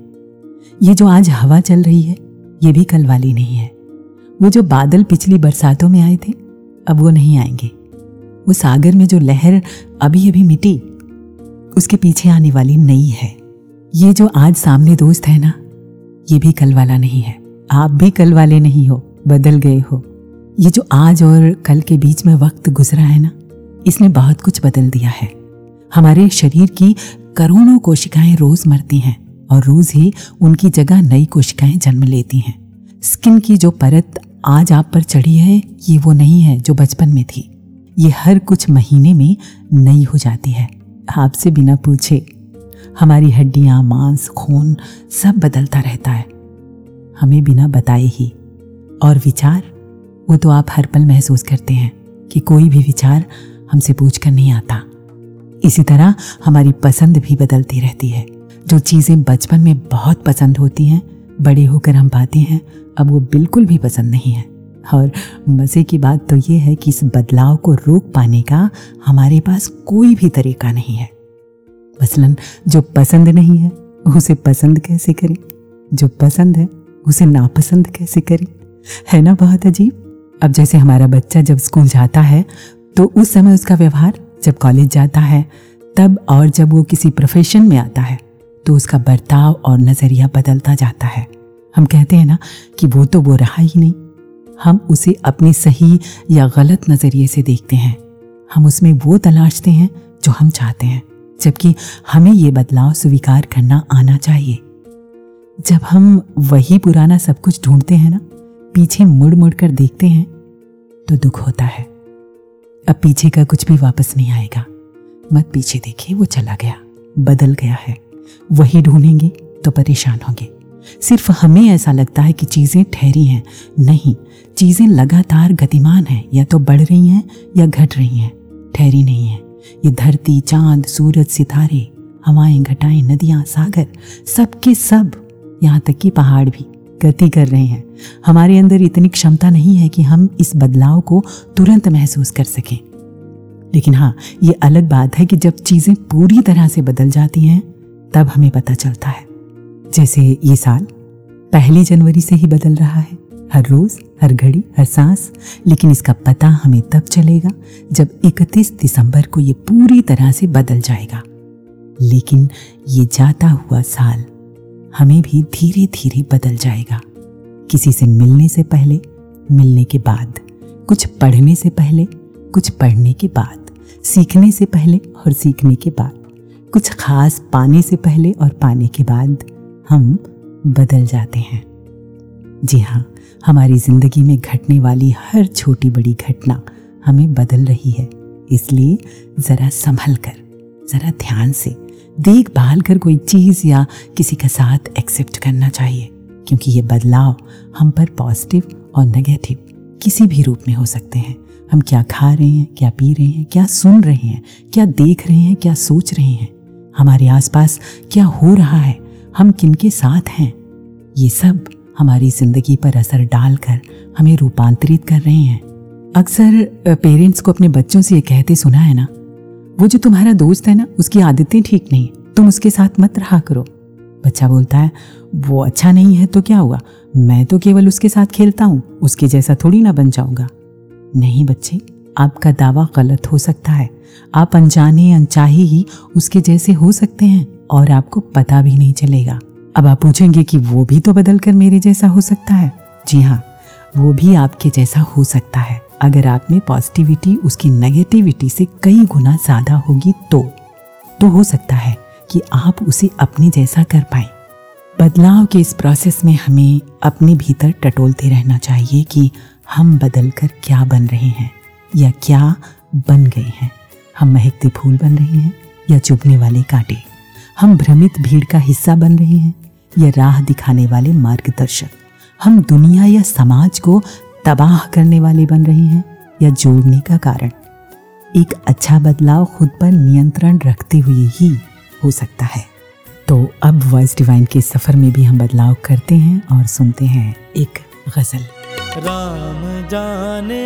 ये जो आज हवा चल रही है, ये भी कल वाली नहीं है। वो जो बादल पिछली बरसातों में आए थे, अब वो नहीं आएँगे। वो सागर में जो लहर अभी अभी मिटी, उसके पीछे आने वाली नई है। ये जो आज सामने दोस्त है ना, ये भी कल वाला नहीं है। आप भी कल वाले नहीं हो, बदल गए हो। ये जो आज और कल के बीच में वक्त गुजरा है ना, इसने बहुत कुछ बदल दिया है। हमारे शरीर की करोड़ों कोशिकाएँ रोज मरती हैं और रोज ही उनकी जगह नई कोशिकाएँ जन्म लेती हैं। स्किन की जो परत आज आप पर चढ़ी है, ये वो नहीं है जो बचपन में थी। ये हर कुछ महीने में नई हो जाती है। आपसे बिना पूछे, हमारी हड्डियाँ, मांस, खून सब बदलता रहता है। हमें बिना बताए ही। और विचार, वो तो आप हर पल महसूस करते हैं कि कोई भी विचार हमसे पूछ कर नहीं आता। इसी तरह हमारी पसंद भी बदलती रहती है। जो चीज़ें बचपन में बहुत पसंद होती हैं, बड़े होकर हम पाते हैं, अब वो बिल्कुल भी पसंद नहीं है। और मज़े की बात तो ये है कि इस बदलाव को रोक पाने का हमारे पास कोई भी तरीका नहीं है। मसलन, जो पसंद नहीं है, उसे पसंद कैसे करें? जो पसंद है, उसे नापसंद कैसे करें? है ना बहुत अजीब? अब जैसे हमारा बच्चा जब स्कूल जाता है तो उस समय उसका व्यवहार जब कॉलेज जाता है, तब और जब वो किसी प्रोफेशन में आता है तो उसका बर्ताव और नज़रिया बदलता जाता है। हम कहते हैं ना कि वो तो वो रहा ही नहीं। हम उसे अपने सही या गलत नज़रिए से देखते हैं। हम उसमें वो तलाशते हैं जो हम चाहते हैं, जबकि हमें ये बदलाव स्वीकार करना आना चाहिए। जब हम वही पुराना सब कुछ ढूंढते हैं ना, पीछे मुड़ मुड़ कर देखते हैं तो दुख होता है। अब पीछे का कुछ भी वापस नहीं आएगा। मत पीछे देखिए, वो चला गया, बदल गया है। वही ढूंढेंगे तो परेशान होंगे। सिर्फ़ हमें ऐसा लगता है कि चीज़ें ठहरी हैं, नहीं चीज़ें लगातार गतिमान हैं, या तो बढ़ रही हैं, या घट रही हैं, ठहरी नहीं है। ये धरती, चाँद, सूरज, सितारे, हवाएँ, घटाएँ, नदियाँ, सागर, सब के सब यहाँ तक कि पहाड़ भी गति कर रहे हैं। हमारे अंदर इतनी क्षमता नहीं है कि हम इस बदलाव को तुरंत महसूस कर सकें। लेकिन हाँ ये अलग बात है कि जब चीज़ें पूरी तरह से बदल जाती हैं, तब हमें पता चलता है। जैसे ये साल पहली जनवरी से ही बदल रहा है। हर रोज, हर घड़ी, हर सांस। लेकिन इसका पता हमें तब चलेगा जब 31 दिसंबर को ये पूरी तरह से बदल जाएगा। लेकिन ये जाता हुआ साल हमें भी धीरे धीरे बदल जाएगा। किसी से मिलने से पहले, मिलने के बाद, कुछ पढ़ने से पहले, कुछ पढ़ने के बाद, सीखने से पहले और सीखने के बाद, कुछ खास पाने से पहले और पाने के बाद हम बदल जाते हैं। जी हाँ हमारी ज़िंदगी में घटने वाली हर छोटी बड़ी घटना हमें बदल रही है। इसलिए ज़रा संभल कर, ज़रा ध्यान से देखभाल कर कोई चीज़ या किसी का साथ एक्सेप्ट करना चाहिए, क्योंकि ये बदलाव हम पर पॉजिटिव और नेगेटिव किसी भी रूप में हो सकते हैं। हम क्या खा रहे हैं, क्या पी रहे हैं, क्या सुन रहे हैं, क्या देख रहे हैं, क्या सोच रहे हैं, हमारे आसपास क्या हो रहा है, हम किनके साथ हैं, ये सब हमारी ज़िंदगी पर असर डालकर हमें रूपांतरित कर रहे हैं। अक्सर पेरेंट्स को अपने बच्चों से ये कहते सुना है ना, वो जो तुम्हारा दोस्त है ना, उसकी आदतें ठीक नहीं, तुम उसके साथ मत रहा करो। बच्चा बोलता है, वो अच्छा नहीं है तो क्या हुआ? मैं तो केवल उसके साथ खेलता हूँ, उसके जैसा थोड़ी ना बन जाऊँगा। नहीं बच्चे, आपका दावा गलत हो सकता है। आप अनजाने, अनचाहे ही उसके जैसे हो सकते हैं और आपको पता भी नहीं चलेगा। अब आप पूछेंगे कि वो भी तो बदल कर मेरे जैसा हो सकता है? जी हाँ वो भी आपके जैसा हो सकता है। अगर आप में पॉजिटिविटी उसकी नेगेटिविटी से कई गुना ज़्यादा होगी तो। तो हो सकता है कि आप उसे अपने जैसा कर पाए। बदलाव के इस प्रोसेस में हमें अपने भीतर टटोलते रहना चाहिए कि हम बदल कर क्या बन रहे हैं, या क्या बन गए हैं। हम महकते फूल बन रहे हैं या चुभने वाले कांटे। हम भ्रमित भीड़ का हिस्सा बन रहे हैं। या राह दिखाने वाले मार्गदर्शक। हम दुनिया या समाज को तबाह करने वाले बन रहे हैं या जोड़ने का कारण। एक अच्छा बदलाव खुद पर नियंत्रण रखते हुए ही हो सकता है। तो अब वॉइस डिवाइन के सफ़र में भी हम बदलाव करते हैं और सुनते हैं एक गज़ल।
राम जाने।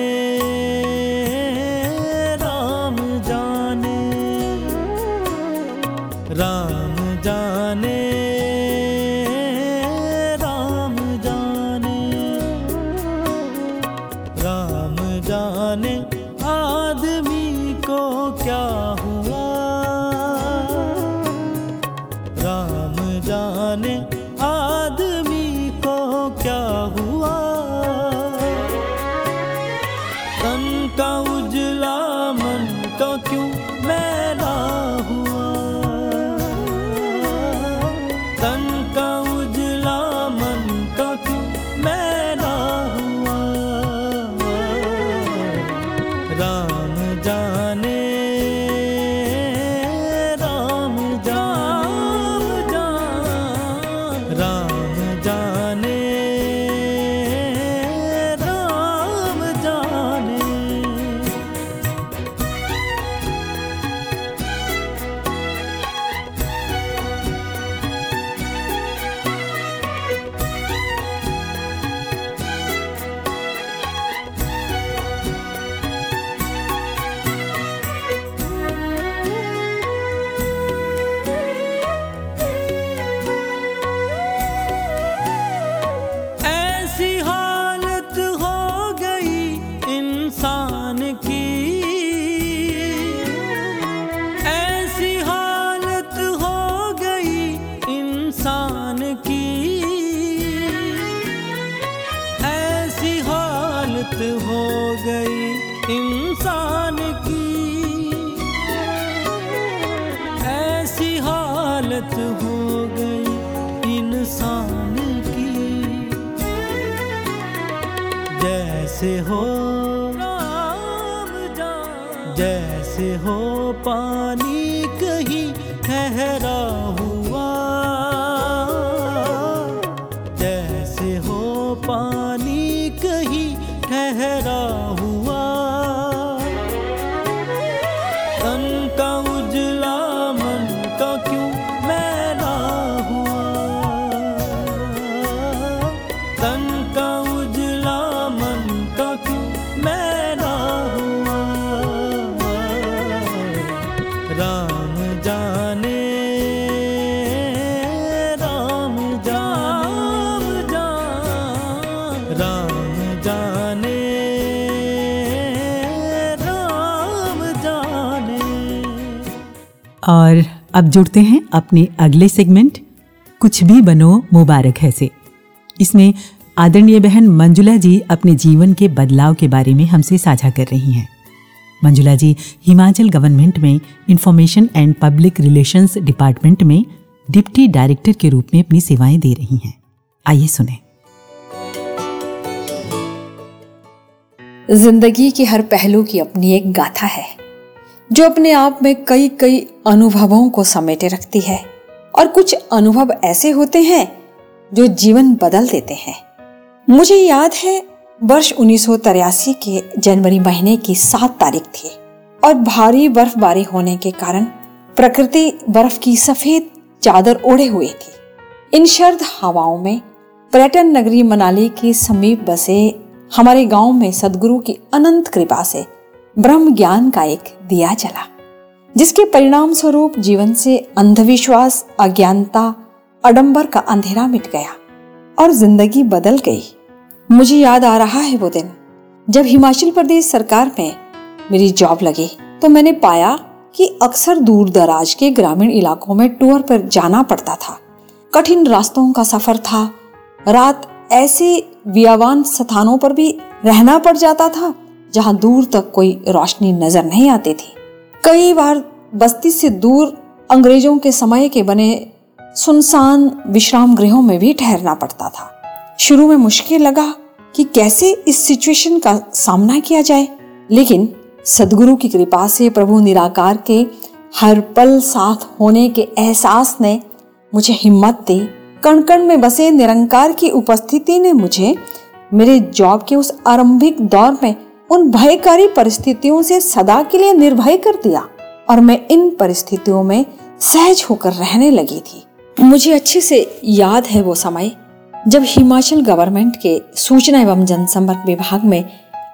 अब जुड़ते हैं अपने अगले सेगमेंट कुछ भी बनो मुबारक है से। इसमें आदरणीय बहन मंजुला जी अपने जीवन के बदलाव के बारे में हमसे साझा कर रही हैं। मंजुला जी, हिमाचल गवर्नमेंट में information and public relations department में डिप्टी डायरेक्टर के रूप में अपनी सेवाएँ दे रही हैं। आइए सुने।
ज़िंदगी के हर पहलू की अपनी एक गाथा है। जो अपने आप में कई कई अनुभवों को समेटे रखती है। और कुछ अनुभव ऐसे होते हैं जो जीवन बदल देते हैं। मुझे याद है, वर्ष उन्नीस के जनवरी महीने की सात तारीख थी और भारी बर्फबारी होने के कारण प्रकृति बर्फ़ की सफ़ेद चादर ओढ़े हुए थी। इन शर्द हवाओं में पर्यटन नगरी मनाली के समीप बसे हमारे गाँव में सदगुरु की अनंत कृपा से ब्रह्म ज्ञान का एक दिया चला, जिसके परिणाम स्वरूप जीवन से अंधविश्वास, अज्ञानता, अडंबर का अंधेरा मिट गया और ज़िंदगी बदल गई। मुझे याद आ रहा है वो दिन, जब हिमाचल प्रदेश सरकार में मेरी जॉब लगी तो मैंने पाया कि अक्सर दूर दराज के ग्रामीण इलाकों में टूर पर जाना पड़ता था। कठिन रास्तों का सफ़र था, रात ऐसे वियावान स्थानों पर भी रहना पड़ जाता था जहाँ दूर तक कोई रोशनी नज़र नहीं आती थी। कई बार बस्ती से दूर अंग्रेज़ों के समय के बने सुनसान विश्राम गृहों में भी ठहरना पड़ता था। शुरू में मुश्किल लगा कि कैसे इस सिचुएशन का सामना किया जाए, लेकिन सदगुरु की कृपा से प्रभु निराकार के हर पल साथ होने के एहसास ने मुझे हिम्मत दी। कण कण में बसे निरंकार की उपस्थिति ने मुझे मेरे जॉब के उस आरंभिक दौर में उन भयकारी परिस्थितियों से सदा के लिए निर्भय कर दिया और मैं इन परिस्थितियों में सहज होकर रहने लगी थी। मुझे अच्छे से याद है वो समय जब हिमाचल गवर्नमेंट के सूचना एवं जनसंपर्क विभाग में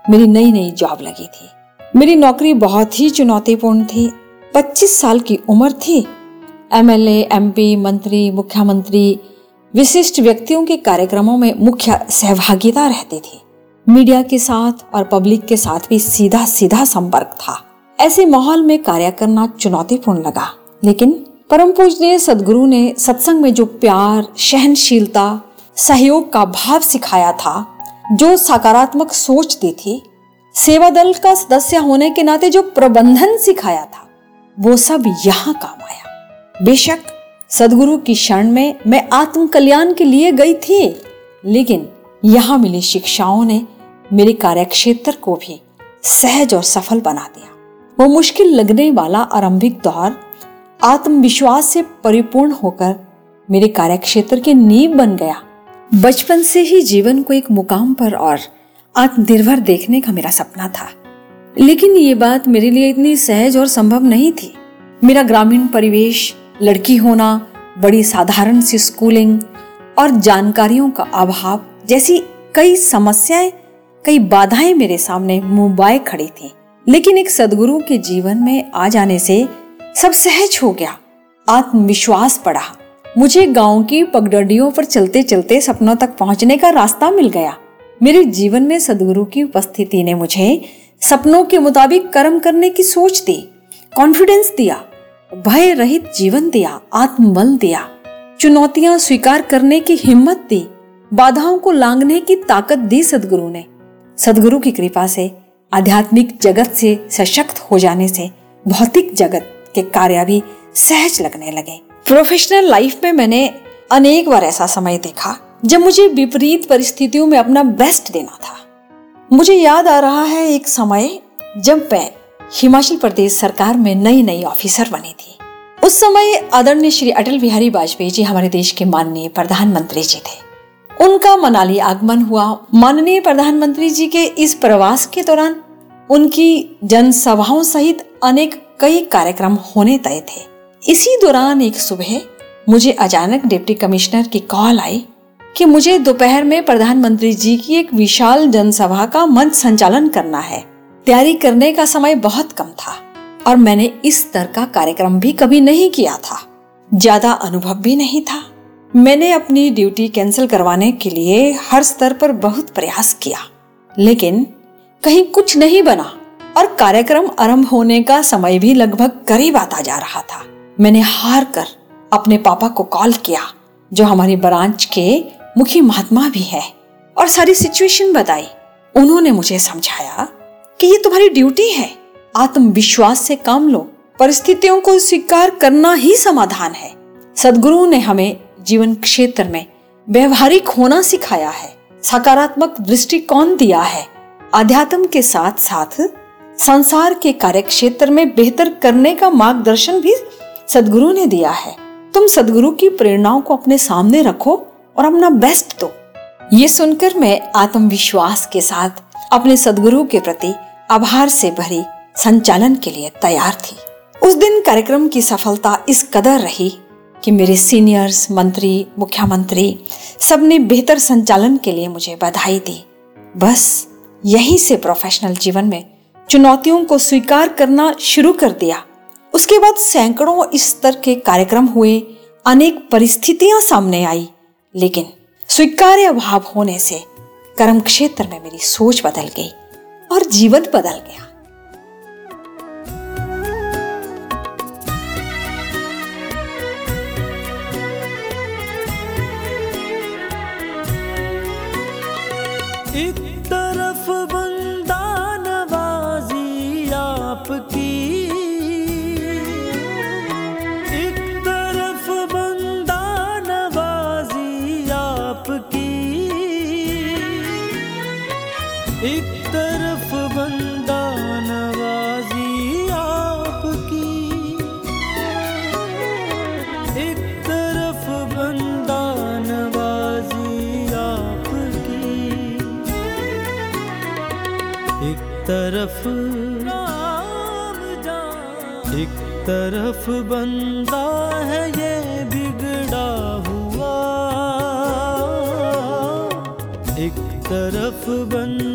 मेरी नई नई जॉब लगी थी। मेरी नौकरी बहुत ही चुनौतीपूर्ण थी। 25 साल की उम्र थी। एमएलए, एमपी, मंत्री मुख्यमंत्री विशिष्ट व्यक्तियों के कार्यक्रमों में मुख्य सहभागिता रहती थी। मीडिया के साथ और पब्लिक के साथ भी सीधा सीधा संपर्क था। ऐसे माहौल में कार्य करना चुनौतीपूर्ण लगा। लेकिन परम पूजनीय सदगुरु ने सत्संग में जो प्यार, सहनशीलता, सहयोग का भाव सिखाया था, जो सकारात्मक सोच दी थी, सेवा दल का सदस्य होने के नाते जो प्रबंधन सिखाया था, वो सब यहाँ काम आया। बेशक सदगुरु की क्षण में मैं आत्म कल्याण के लिए गई थी, लेकिन यहाँ मिली शिक्षाओं ने मेरे कार्यक्षेत्र को भी सहज और सफल बना दिया। वो मुश्किल लगने वाला आरंभिक दौर, आत्मविश्वास से परिपूर्ण होकर मेरे कार्यक्षेत्र के नींव बन गया। बचपन से ही जीवन को एक मुकाम पर और आत्मनिर्भर देखने का मेरा सपना था। लेकिन ये बात मेरे लिए इतनी सहज और संभव नहीं थी। मेरा ग्रामीण परिवेश, लड़की होना, बड़ी साधारण सी स्कूलिंग और जानकारियों का अभाव जैसी कई समस्याएँ, कई बाधाएँ मेरे सामने मुंबई खड़ी थी। लेकिन एक सदगुरु के जीवन में आ जाने से सब सहज हो गया। आत्मविश्वास बढ़ा। मुझे गाँव की पगडंडियों पर चलते चलते सपनों तक पहुँचने का रास्ता मिल गया। मेरे जीवन में सदगुरु की उपस्थिति ने मुझे सपनों के मुताबिक कर्म करने की सोच दी कॉन्फिडेंस दिया, भय रहित जीवन दिया, आत्मबल दिया, चुनौतियाँ स्वीकार करने की हिम्मत दी। बाधाओं को लांगने की ताकत दी सदगुरु ने। सदगुरु की कृपा से, आध्यात्मिक जगत से सशक्त हो जाने से, भौतिक जगत के कार्य भी सहज लगने लगे। प्रोफेशनल लाइफ में मैंने अनेक बार ऐसा समय देखा, जब मुझे विपरीत परिस्थितियों में अपना बेस्ट देना था। मुझे याद आ रहा है एक समय, जब मैं हिमाचल प्रदेश सरकार में नई नई ऑफिसर बनी थी। उस समय आदरणीय श्री अटल बिहारी वाजपेयी जी हमारे देश के माननीय प्रधानमंत्री जी थे। उनका मनाली आगमन हुआ। माननीय प्रधानमंत्री जी के इस प्रवास के दौरान उनकी जनसभाओं सहित अनेक कई कार्यक्रम होने तय थे। इसी दौरान एक सुबह मुझे अचानक डिप्टी कमिश्नर की कॉल आई कि मुझे दोपहर में प्रधानमंत्री जी की एक विशाल जनसभा का मंच संचालन करना है। तैयारी करने का समय बहुत कम था और मैंने इस तरह का कार्यक्रम भी कभी नहीं किया था। ज़्यादा अनुभव भी नहीं था। मैंने अपनी ड्यूटी कैंसिल करवाने के लिए हर स्तर पर बहुत प्रयास किया, लेकिन कहीं कुछ नहीं बना और कार्यक्रम आरंभ होने का समय भी लगभग करीब आता जा रहा था। मैंने हार कर अपने पापा को कॉल किया, जो हमारी ब्रांच के मुखी महात्मा भी है, और सारी सिचुएशन बताई। उन्होंने मुझे समझाया कि ये तुम्हारी ड्यूटी है। आत्मविश्वास से काम लो, परिस्थितियों को स्वीकार करना ही समाधान है। सदगुरु ने हमें जीवन क्षेत्र में व्यवहारिक होना सिखाया है, सकारात्मक दृष्टिकोण दिया है। अध्यात्म के साथ साथ संसार के कार्य क्षेत्र में बेहतर करने का मार्गदर्शन भी सदगुरु ने दिया है। तुम सदगुरु की प्रेरणाओं को अपने सामने रखो और अपना बेस्ट दो। ये सुनकर मैं आत्मविश्वास के साथ अपने सदगुरु के प्रति आभार से भरी संचालन के लिए तैयार थी। उस दिन कार्यक्रम की सफलता इस कदर रही कि मेरे सीनियर्स, मंत्री, मुख्यमंत्री सबने बेहतर संचालन के लिए मुझे बधाई दी। बस यहीं से प्रोफेशनल जीवन में चुनौतियों को स्वीकार करना शुरू कर दिया। उसके बाद सैकड़ों इस स्तर के कार्यक्रम हुए, अनेक परिस्थितियाँ सामने आई, लेकिन स्वीकार्य भाव होने से कर्म क्षेत्र में मेरी सोच बदल गई और जीवन बदल गया।
तरफ़। एक तरफ़ बंदा है ये बिगड़ा हुआ। एक तरफ़ बंदा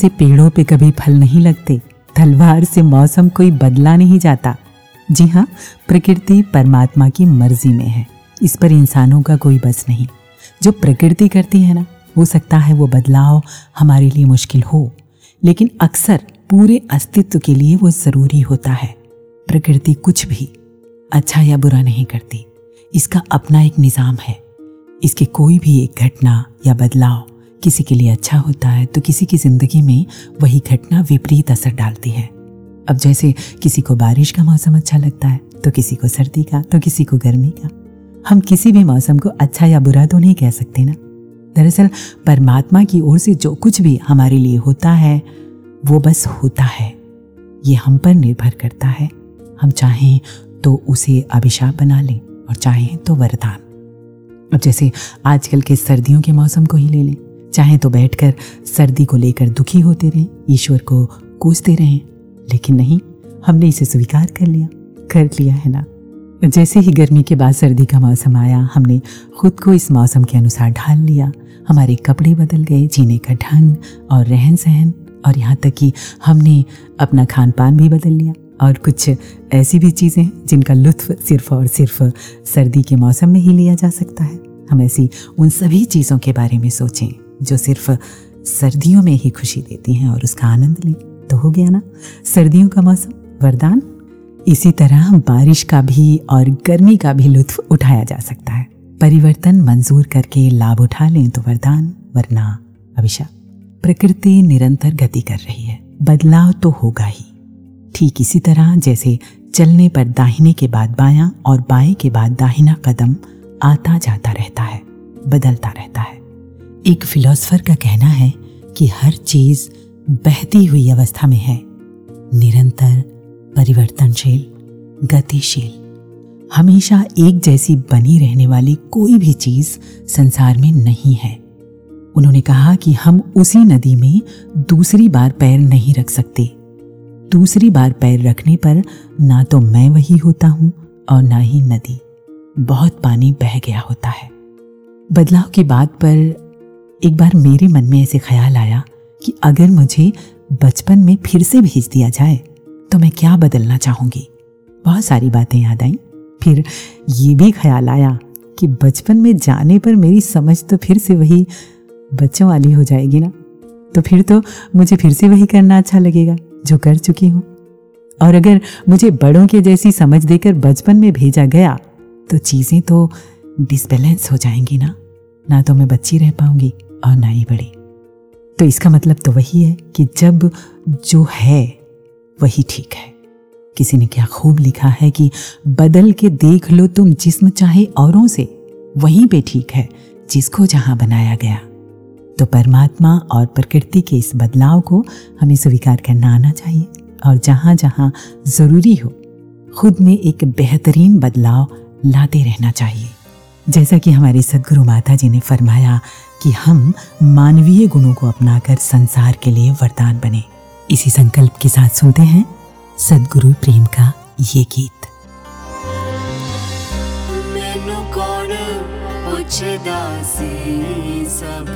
से पेड़ों पे कभी फल नहीं लगते। तलवार से मौसम कोई बदला नहीं जाता। जी हाँ प्रकृति परमात्मा की मर्ज़ी में है। इस पर इंसानों का कोई बस नहीं। जो प्रकृति करती है ना, हो सकता है वो बदलाव हमारे लिए मुश्किल हो। लेकिन अक्सर पूरे अस्तित्व के लिए वो ज़रूरी होता है। प्रकृति कुछ भी अच्छा या बुरा नहीं करती। इसका अपना एक निज़ाम है। इसके कोई भी एक घटना या बदलाव किसी के लिए अच्छा होता है तो किसी की ज़िंदगी में वही घटना विपरीत असर डालती है। अब जैसे किसी को बारिश का मौसम अच्छा लगता है तो किसी को सर्दी का तो किसी को गर्मी का। हम किसी भी मौसम को अच्छा या बुरा तो नहीं कह सकते ना। दरअसल, परमात्मा की ओर से जो कुछ भी हमारे लिए होता है, वो बस होता है। ये हम पर निर्भर करता है। हम चाहें तो उसे अभिशाप बना लें और चाहें तो वरदान। अब जैसे आजकल के सर्दियों के मौसम को ही ले लें। चाहे तो बैठकर सर्दी को लेकर दुखी होते रहें, ईश्वर को कोसते रहें, लेकिन नहीं, हमने इसे स्वीकार कर लिया। कर लिया है ना? जैसे ही गर्मी के बाद सर्दी का मौसम आया, हमने खुद को इस मौसम के अनुसार ढाल लिया। हमारे कपड़े बदल गए, जीने का ढंग और रहन सहन और यहाँ तक कि हमने अपना खान पान भी बदल लिया। और कुछ ऐसी भी चीज़ें हैं, जिनका लुत्फ सिर्फ़ और सिर्फ़ सर्दी के मौसम में ही लिया जा सकता है। हम ऐसी उन सभी चीज़ों के बारे में सोचें। जो सिर्फ़ सर्दियों में ही खुशी देती हैं और उसका आनंद लें। तो हो गया ना? सर्दियों का मौसम, वरदान? इसी तरह बारिश का भी और गर्मी का भी लुत्फ उठाया जा सकता है। परिवर्तन मंजूर करके लाभ उठा लें तो वरदान, वरना अभिशाप। प्रकृति निरंतर गति कर रही है। बदलाव तो होगा ही। ठीक इसी तरह जैसे चलने पर दाहिने के बाद बायां और बाएँ के बाद दाहिना कदम आता जाता रहता है, बदलता रहता है। एक फिलोसफर का कहना है कि हर चीज़ बहती हुई अवस्था में है। निरंतर परिवर्तनशील, गतिशील, हमेशा एक जैसी बनी रहने वाली कोई भी चीज़ संसार में नहीं है। उन्होंने कहा कि हम उसी नदी में दूसरी बार पैर नहीं रख सकते। दूसरी बार पैर रखने पर ना तो मैं वही होता हूँ और ना ही नदी। बहुत पानी बह गया होता है। बदलाव की बात पर एक बार मेरे मन में ऐसे ख्याल आया कि अगर मुझे बचपन में फिर से भेज दिया जाए तो मैं क्या बदलना चाहूँगी? बहुत सारी बातें याद आई। फिर ये भी ख्याल आया कि बचपन में जाने पर मेरी समझ तो फिर से वही बच्चों वाली हो जाएगी ना? तो फिर तो मुझे फिर से वही करना अच्छा लगेगा, जो कर चुकी हूँ। और अगर मुझे बड़ों के जैसी समझ देकर बचपन में भेजा गया तो चीज़ें तो डिसबैलेंस हो जाएँगी ना?
ना तो मैं बच्ची रह पाऊँगी। और ना ही बड़ी तो इसका मतलब तो वही है कि जब जो है, वही ठीक है। किसी ने क्या खूब लिखा है कि बदल के देख लो तुम जिस्म चाहे औरों से, वहीं पे ठीक है, जिसको जहाँ बनाया गया। तो परमात्मा और प्रकृति के इस बदलाव को हमें स्वीकार करना आना चाहिए, और जहाँ जहाँ ज़रूरी हो, खुद में एक बेहतरीन बदलाव लाते रहना चाहिए। जैसा कि हमारे सदगुरु माता जी ने फरमाया कि हम मानवीय गुणों को अपनाकर संसार के लिए वरदान बने इसी संकल्प के साथ सुनते हैं सदगुरु प्रेम का ये गीत
ਮੈਨੂੰ ਕੌਣ ਪੁੱਛਦਾ ਸੀ ਸਭ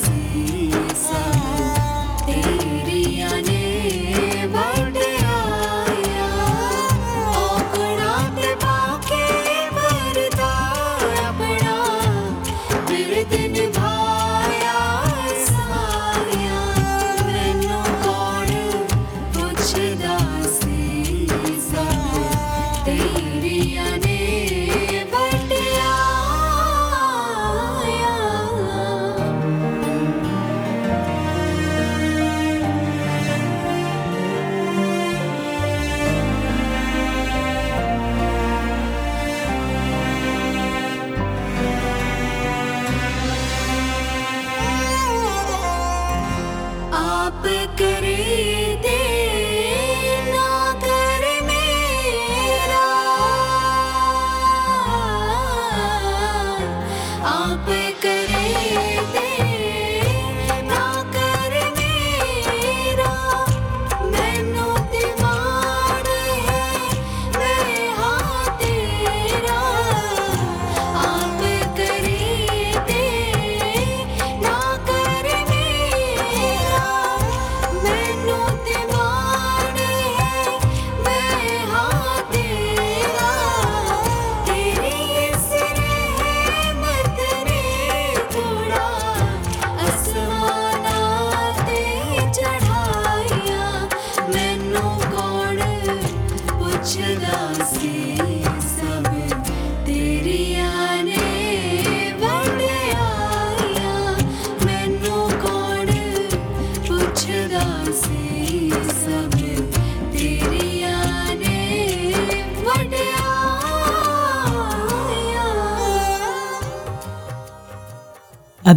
see.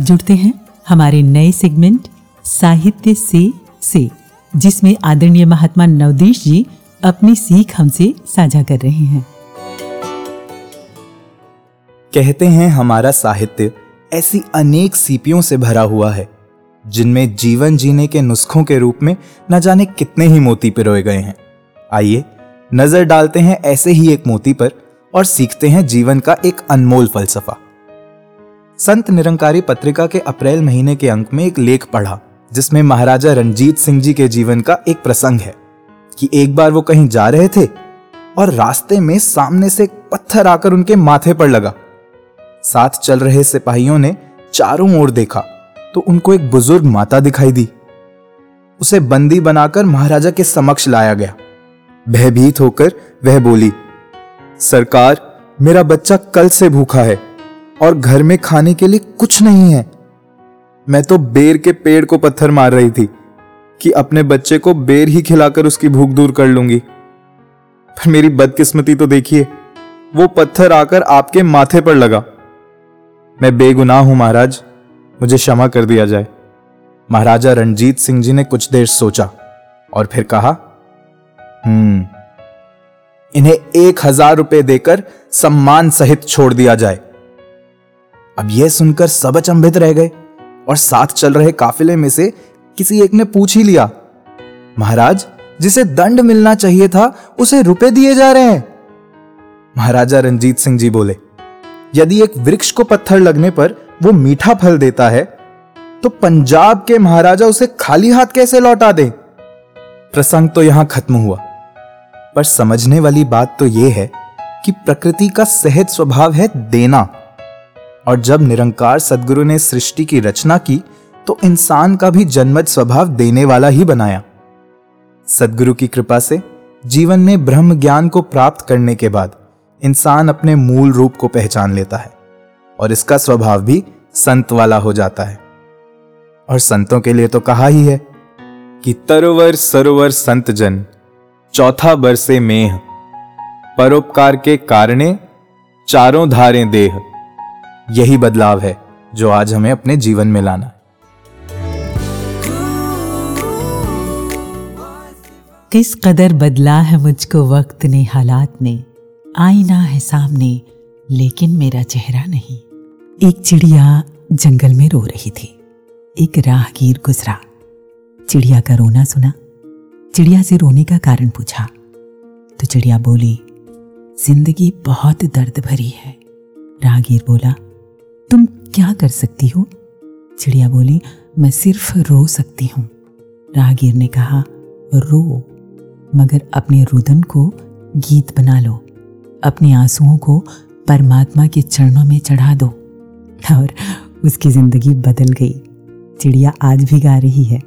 जुड़ते हैं हमारे नए सेगमेंट साहित्य से से, जिसमें आदरणीय महात्मा नवदेश जी अपनी सीख हमसे साझा कर रहे हैं।
कहते हैं हमारा साहित्य ऐसी अनेक सीपियों से भरा हुआ है, जिनमें जीवन जीने के नुस्खों के रूप में न जाने कितने ही मोती पिरोए गए हैं। आइए, नज़र डालते हैं ऐसे ही एक मोती पर और सीखते हैं जीवन का एक अनमोल फलसफा। संत निरंकारी पत्रिका के अप्रैल महीने के अंक में एक लेख पढ़ा, जिसमें महाराजा रंजीत सिंह जी के जीवन का एक प्रसंग है, कि एक बार वो कहीं जा रहे थे और रास्ते में सामने से पत्थर आकर उनके माथे पर लगा। साथ चल रहे सिपाहियों ने चारों ओर देखा तो उनको एक बुज़ुर्ग माता दिखाई दी। उसे बंदी बनाकर महाराजा के समक्ष लाया गया। भयभीत होकर वह बोली, सरकार, मेरा बच्चा कल से भूखा है। और घर में खाने के लिए कुछ नहीं है। मैं तो बेर के पेड़ को पत्थर मार रही थी कि अपने बच्चे को बेर ही खिलाकर उसकी भूख दूर कर लूँगी। पर मेरी बदकिस्मती तो देखिए, वो पत्थर आकर आपके माथे पर लगा। मैं बेगुनाह हूँ महाराज, मुझे क्षमा कर दिया जाए। महाराजा रणजीत सिंह जी ने कुछ देर सोचा और फिर कहा हम्म इन्हें एक हज़ार रुपए देकर सम्मान सहित छोड़ दिया जाए। अब यह सुनकर सब अचंभित रह गए और साथ चल रहे काफिले में से किसी एक ने पूछ ही लिया, महाराज, जिसे दंड मिलना चाहिए था, उसे रुपए दिए जा रहे हैं? महाराजा रंजीत सिंह जी बोले, यदि एक वृक्ष को पत्थर लगने पर वो मीठा फल देता है तो पंजाब के महाराजा उसे खाली हाथ कैसे लौटा दे? प्रसंग तो यहाँ खत्म हुआ, पर समझने वाली बात तो यह है कि प्रकृति का सहज स्वभाव है देना। और जब निरंकार सदगुरु ने सृष्टि की रचना की तो इंसान का भी जन्मज स्वभाव देने वाला ही बनाया। सदगुरु की कृपा से जीवन में ब्रह्म ज्ञान को प्राप्त करने के बाद इंसान अपने मूल रूप को पहचान लेता है और इसका स्वभाव भी संत वाला हो जाता है। और संतों के लिए तो कहा ही है कि तरोवर सरोवर संत जन, चौथा बरसे मेह, परोपकार के कारणे चारों धारे देह। यही बदलाव है, जो आज हमें अपने जीवन में लाना है।
किस कदर बदला है मुझको वक्त ने, हालात ने, आईना है सामने, लेकिन मेरा चेहरा नहीं। एक चिड़िया जंगल में रो रही थी, एक राहगीर गुजरा। चिड़िया का रोना सुना, चिड़िया से रोने का कारण पूछा। तो चिड़िया बोली, ज़िंदगी बहुत दर्द भरी है। राहगीर बोला तुम क्या कर सकती हो? चिड़िया बोली, मैं सिर्फ़ रो सकती हूँ। राहगीर ने कहा, रो, मगर अपने रुदन को गीत बना लो। अपने आंसुओं को परमात्मा के चरणों में चढ़ा दो। और उसकी ज़िंदगी बदल गई। चिड़िया आज भी गा रही है।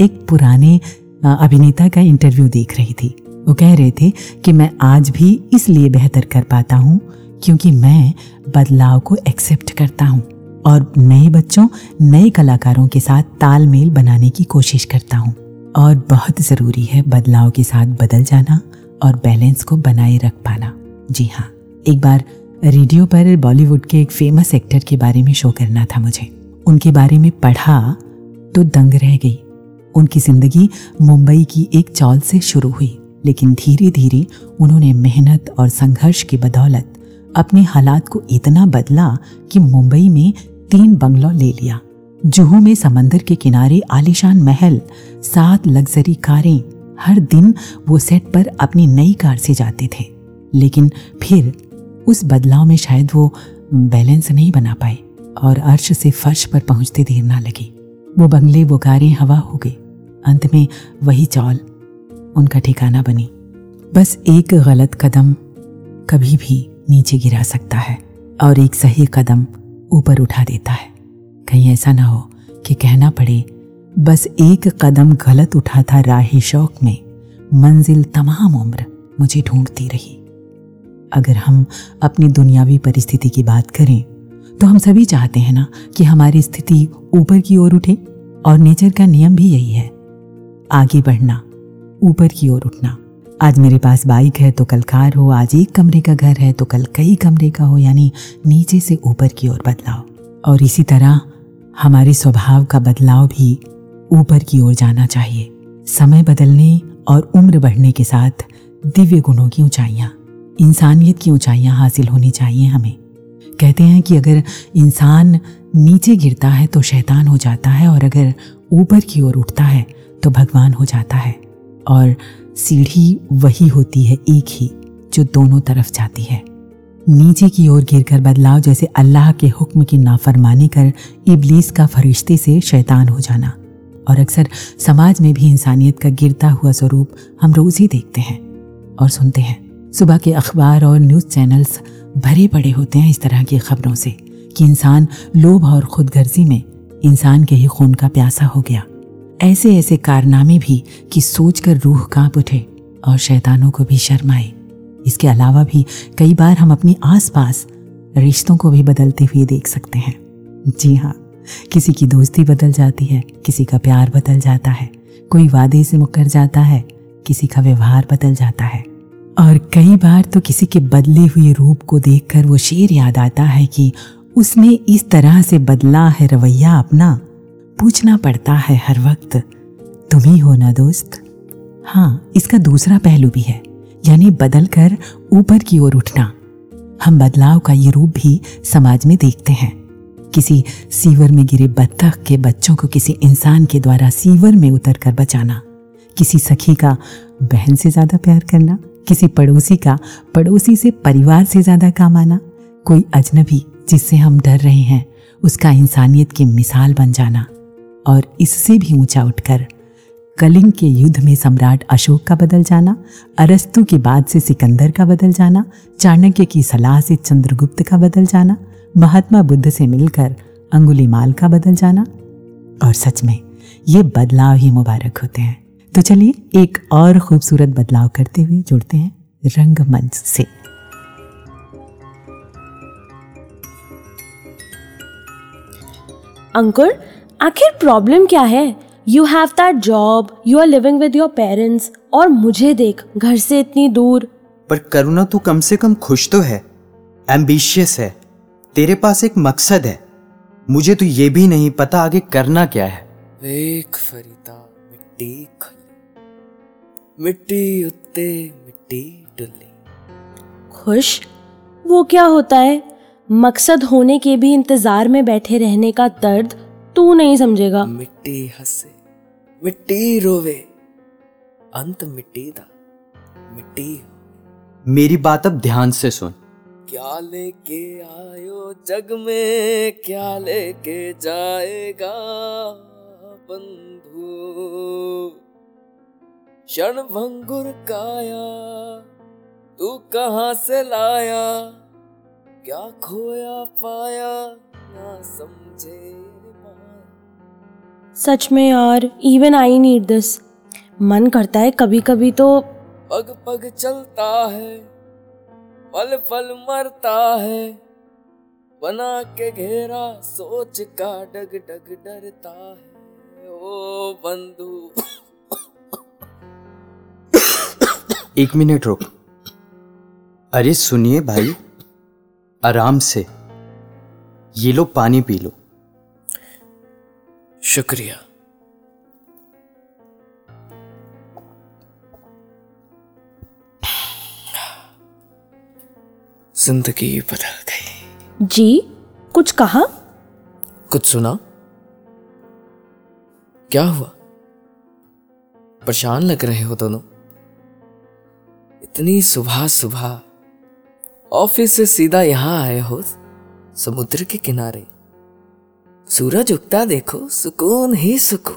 एक पुराने अभिनेता का इंटरव्यू देख रही थी। वो कह रहे थे कि मैं आज भी इसलिए बेहतर कर पाता हूँ क्योंकि मैं बदलाव को एक्सेप्ट करता हूँ और नए बच्चों, नए कलाकारों के साथ तालमेल बनाने की कोशिश करता हूँ। और बहुत ज़रूरी है बदलाव के साथ बदल जाना और बैलेंस को बनाए रख पाना। जी हाँ एक बार रेडियो पर बॉलीवुड के एक फ़ेमस एक्टर के बारे में शो करना था मुझे। उनके बारे में पढ़ा तो दंग रह गई। उनकी ज़िंदगी मुंबई की एक चौल से शुरू हुई, लेकिन धीरे धीरे उन्होंने मेहनत और संघर्ष की बदौलत अपने हालात को इतना बदला कि मुंबई में तीन बंगलो ले लिया। जुहू में समंदर के किनारे आलिशान महल, सात लग्जरी कारें, हर दिन वो सेट पर अपनी नई कार से जाते थे। लेकिन फिर उस बदलाव में शायद वो बैलेंस नहीं बना पाए और अर्श से फर्श पर पहुँचते देर ना लगी। वो बंगले, वो कारें हवा हो गई। अंत में वही चौल, उनका ठिकाना बनी। बस एक गलत कदम कभी भी नीचे गिरा सकता है और एक सही कदम ऊपर उठा देता है। कहीं ऐसा ना हो कि कहना पड़े, बस एक कदम गलत उठा था राह शौक में, मंजिल तमाम उम्र मुझे ढूंढती रही। अगर हम अपनी दुनियावी परिस्थिति की बात करें तो हम सभी चाहते हैं ना कि हमारी स्थिति ऊपर की ओर उठे, और नेचर का नियम भी यही है, आगे बढ़ना, ऊपर की ओर उठना। आज मेरे पास बाइक है तो कल कार हो, आज एक कमरे का घर है तो कल कई कमरे का हो, यानी नीचे से ऊपर की ओर बदलाव। और इसी तरह हमारे स्वभाव का बदलाव भी ऊपर की ओर जाना चाहिए। समय बदलने और उम्र बढ़ने के साथ दिव्य गुणों की ऊंचाइयाँ, इंसानियत की ऊंचाइयाँ हासिल होनी चाहिए हमें। कहते हैं कि अगर इंसान नीचे गिरता है तो शैतान हो जाता है और अगर ऊपर की ओर उठता है तो भगवान हो जाता है। और सीढ़ी वही होती है, एक ही, जो दोनों तरफ़ जाती है। नीचे की ओर गिरकर बदलाव जैसे अल्लाह के हुक्म की नाफरमानी कर इबलीस का फरिश्ते से शैतान हो जाना। और अक्सर समाज में भी इंसानियत का गिरता हुआ स्वरूप हम रोज ही देखते हैं और सुनते हैं। सुबह के अखबार और न्यूज़ चैनल्स भरे पड़े होते हैं इस तरह की खबरों से कि इंसान लोभ और खुदगर्जी में इंसान के ही खून का प्यासा हो गया। ऐसे ऐसे कारनामे भी कि सोचकर रूह काँप उठे और शैतानों को भी शर्माए। इसके अलावा भी कई बार हम अपनी आसपास रिश्तों को भी बदलते हुए देख सकते हैं। जी हाँ किसी की दोस्ती बदल जाती है, किसी का प्यार बदल जाता है, कोई वादे से मुकर जाता है, किसी का व्यवहार बदल जाता है। और कई बार तो किसी के बदले हुए रूप को देखकर वो शेर याद आता है कि उसने इस तरह से बदला है रवैया अपना। पूछना पड़ता है हर वक्त, तुम ही हो ना दोस्त? हाँ इसका दूसरा पहलू भी है, यानी बदल कर ऊपर की ओर उठना। हम बदलाव का ये रूप भी समाज में देखते हैं। किसी सीवर में गिरे बत्तख के बच्चों को किसी इंसान के द्वारा सीवर में उतर कर बचाना, किसी सखी का बहन से ज़्यादा प्यार करना, किसी पड़ोसी का पड़ोसी से परिवार से ज़्यादा काम आना, कोई अजनबी जिससे हम डर रहे हैं, उसका इंसानियत की मिसाल बन जाना। और इससे भी ऊँचा उठकर, कलिंग के युद्ध में सम्राट अशोक का बदल जाना, अरस्तु के बाद से सिकंदर का बदल जाना, चाणक्य की सलाह से चंद्रगुप्त का बदल जाना, महात्मा बुद्ध से मिलकर अंगुलीमाल का बदल जाना। और सच में, ये बदलाव ही मुबारक होते हैं। तो चलिए एक और खूबसूरत बदलाव करते हुए जुड़ते हैं रंगमंच से।
अंकुर आखिर प्रॉब्लम क्या है? You have that job you are living with your parents और मुझे देख घर से इतनी दूर।
पर करुणा तू कम से कम खुश तो है एम्बिशियस है तेरे पास एक मकसद है। मुझे तो ये भी नहीं पता आगे करना क्या है।
देख फरीदा मिट्टी खली मिट्टी उत्ते मिट्टी डुली।
खुश? वो क्या होता है? मकसद होने के भी इंतज़ार में बैठे रहने का दर्द तू नहीं समझेगा।
मिट्टी हसे मिट्टी रोवे अंत मिट्टी दा मिट्टी
मेरी बात अब ध्यान से सुन।
क्या लेके आयो जग में क्या लेके जाएगा बंधु? क्षण भंगुर काया तू कहा से लाया? क्या खोया पाया ना समझे।
सच में यार इवन आई नीड दिस मन करता है कभी कभी तो।
पग पग चलता है पल पल मरता है बना के घेरा सोच का डग डग डरता है। ओ बंधु।
एक मिनट रुक। अरे सुनिए भाई आराम से। ये लो पानी पी लो।
शुक्रिया। ज़िंदगी बदल गई।
जी कुछ कहा?
कुछ सुना। क्या हुआ? परेशान लग रहे हो दोनों। इतनी सुबह सुबह ऑफ़िस से सीधा यहाँ आए हो समुद्र के किनारे। सूरज उगता देखो सुकून ही सुकून।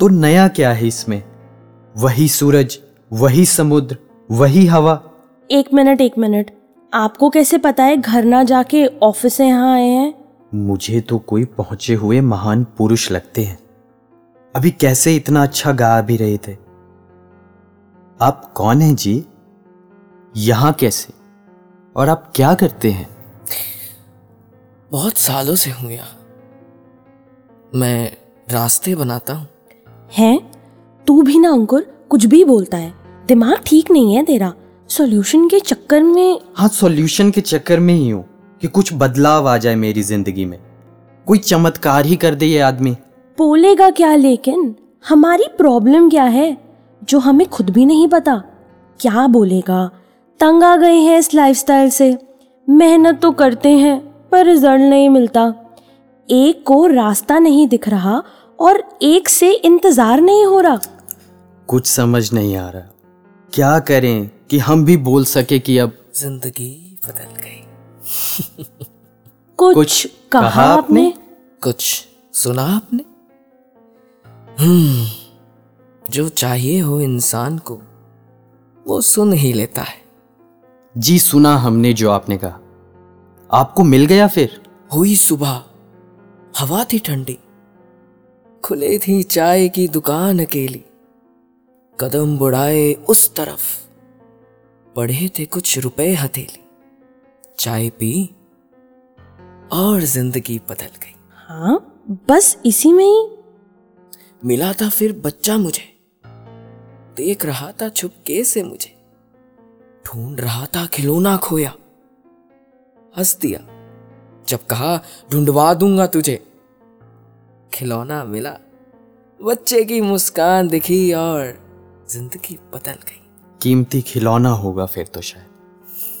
तो नया क्या है इसमें? वही सूरज वही समुद्र वही हवा।
एक मिनट एक मिनट। आपको कैसे पता है घर ना जाके ऑफ़िस से यहाँ आए हैं?
मुझे तो कोई पहुँचे हुए महान पुरुष लगते हैं। अभी कैसे इतना अच्छा गा भी रहे थे? आप कौन हैं जी? यहाँ कैसे? और आप क्या करते हैं?
बहुत सालों से हूँ यहाँ। मैं रास्ते बनाता हूँ।
हैं? तू भी ना अंकुर कुछ भी बोलता है। दिमाग ठीक नहीं है तेरा। सॉल्यूशन के चक्कर में
हाँ सॉल्यूशन के चक्कर में ही हूँ कि कुछ बदलाव आ जाए मेरी ज़िंदगी में। कोई चमत्कार ही कर दे ये आदमी।
बोलेगा क्या लेकिन? हमारी प्रॉब्लम क्या है? जो हमें खुद भी नहीं पता। क्या बोलेगा? तंग आ गए हैं इस लाइफस्टाइल से। मेहनत तो करते हैं पर रिज़ल्ट नहीं मिलता। एक को रास्ता नहीं दिख रहा और एक से इंतज़ार नहीं हो रहा।
कुछ समझ नहीं आ रहा। क्या करें कि हम भी बोल सके कि अब
ज़िंदगी बदल गई।
कुछ,
कुछ
कहा,
कहा
आपने?
आपने?
कुछ सुना आपने? हम्म जो चाहिए हो इंसान को वो सुन ही लेता है।
जी सुना हमने जो आपने कहा। आपको मिल गया फिर?
हुई सुबह। हवा थी ठंडी। खुले थी चाय की दुकान अकेली। कदम बुढ़ाए उस तरफ़। पड़े थे कुछ रुपए हथेली। चाय पी और ज़िंदगी बदल गई।
हाँ बस इसी में ही।
मिला था फिर बच्चा मुझे। देख रहा था छुपके से मुझे। ढूंढ रहा था खिलौना खोया। हंस दिया। जब कहा ढूंढवा दूँगा तुझे। खिलौना मिला। बच्चे की मुस्कान दिखी और ज़िंदगी बदल गई।
कीमती खिलौना होगा फिर तो शायद।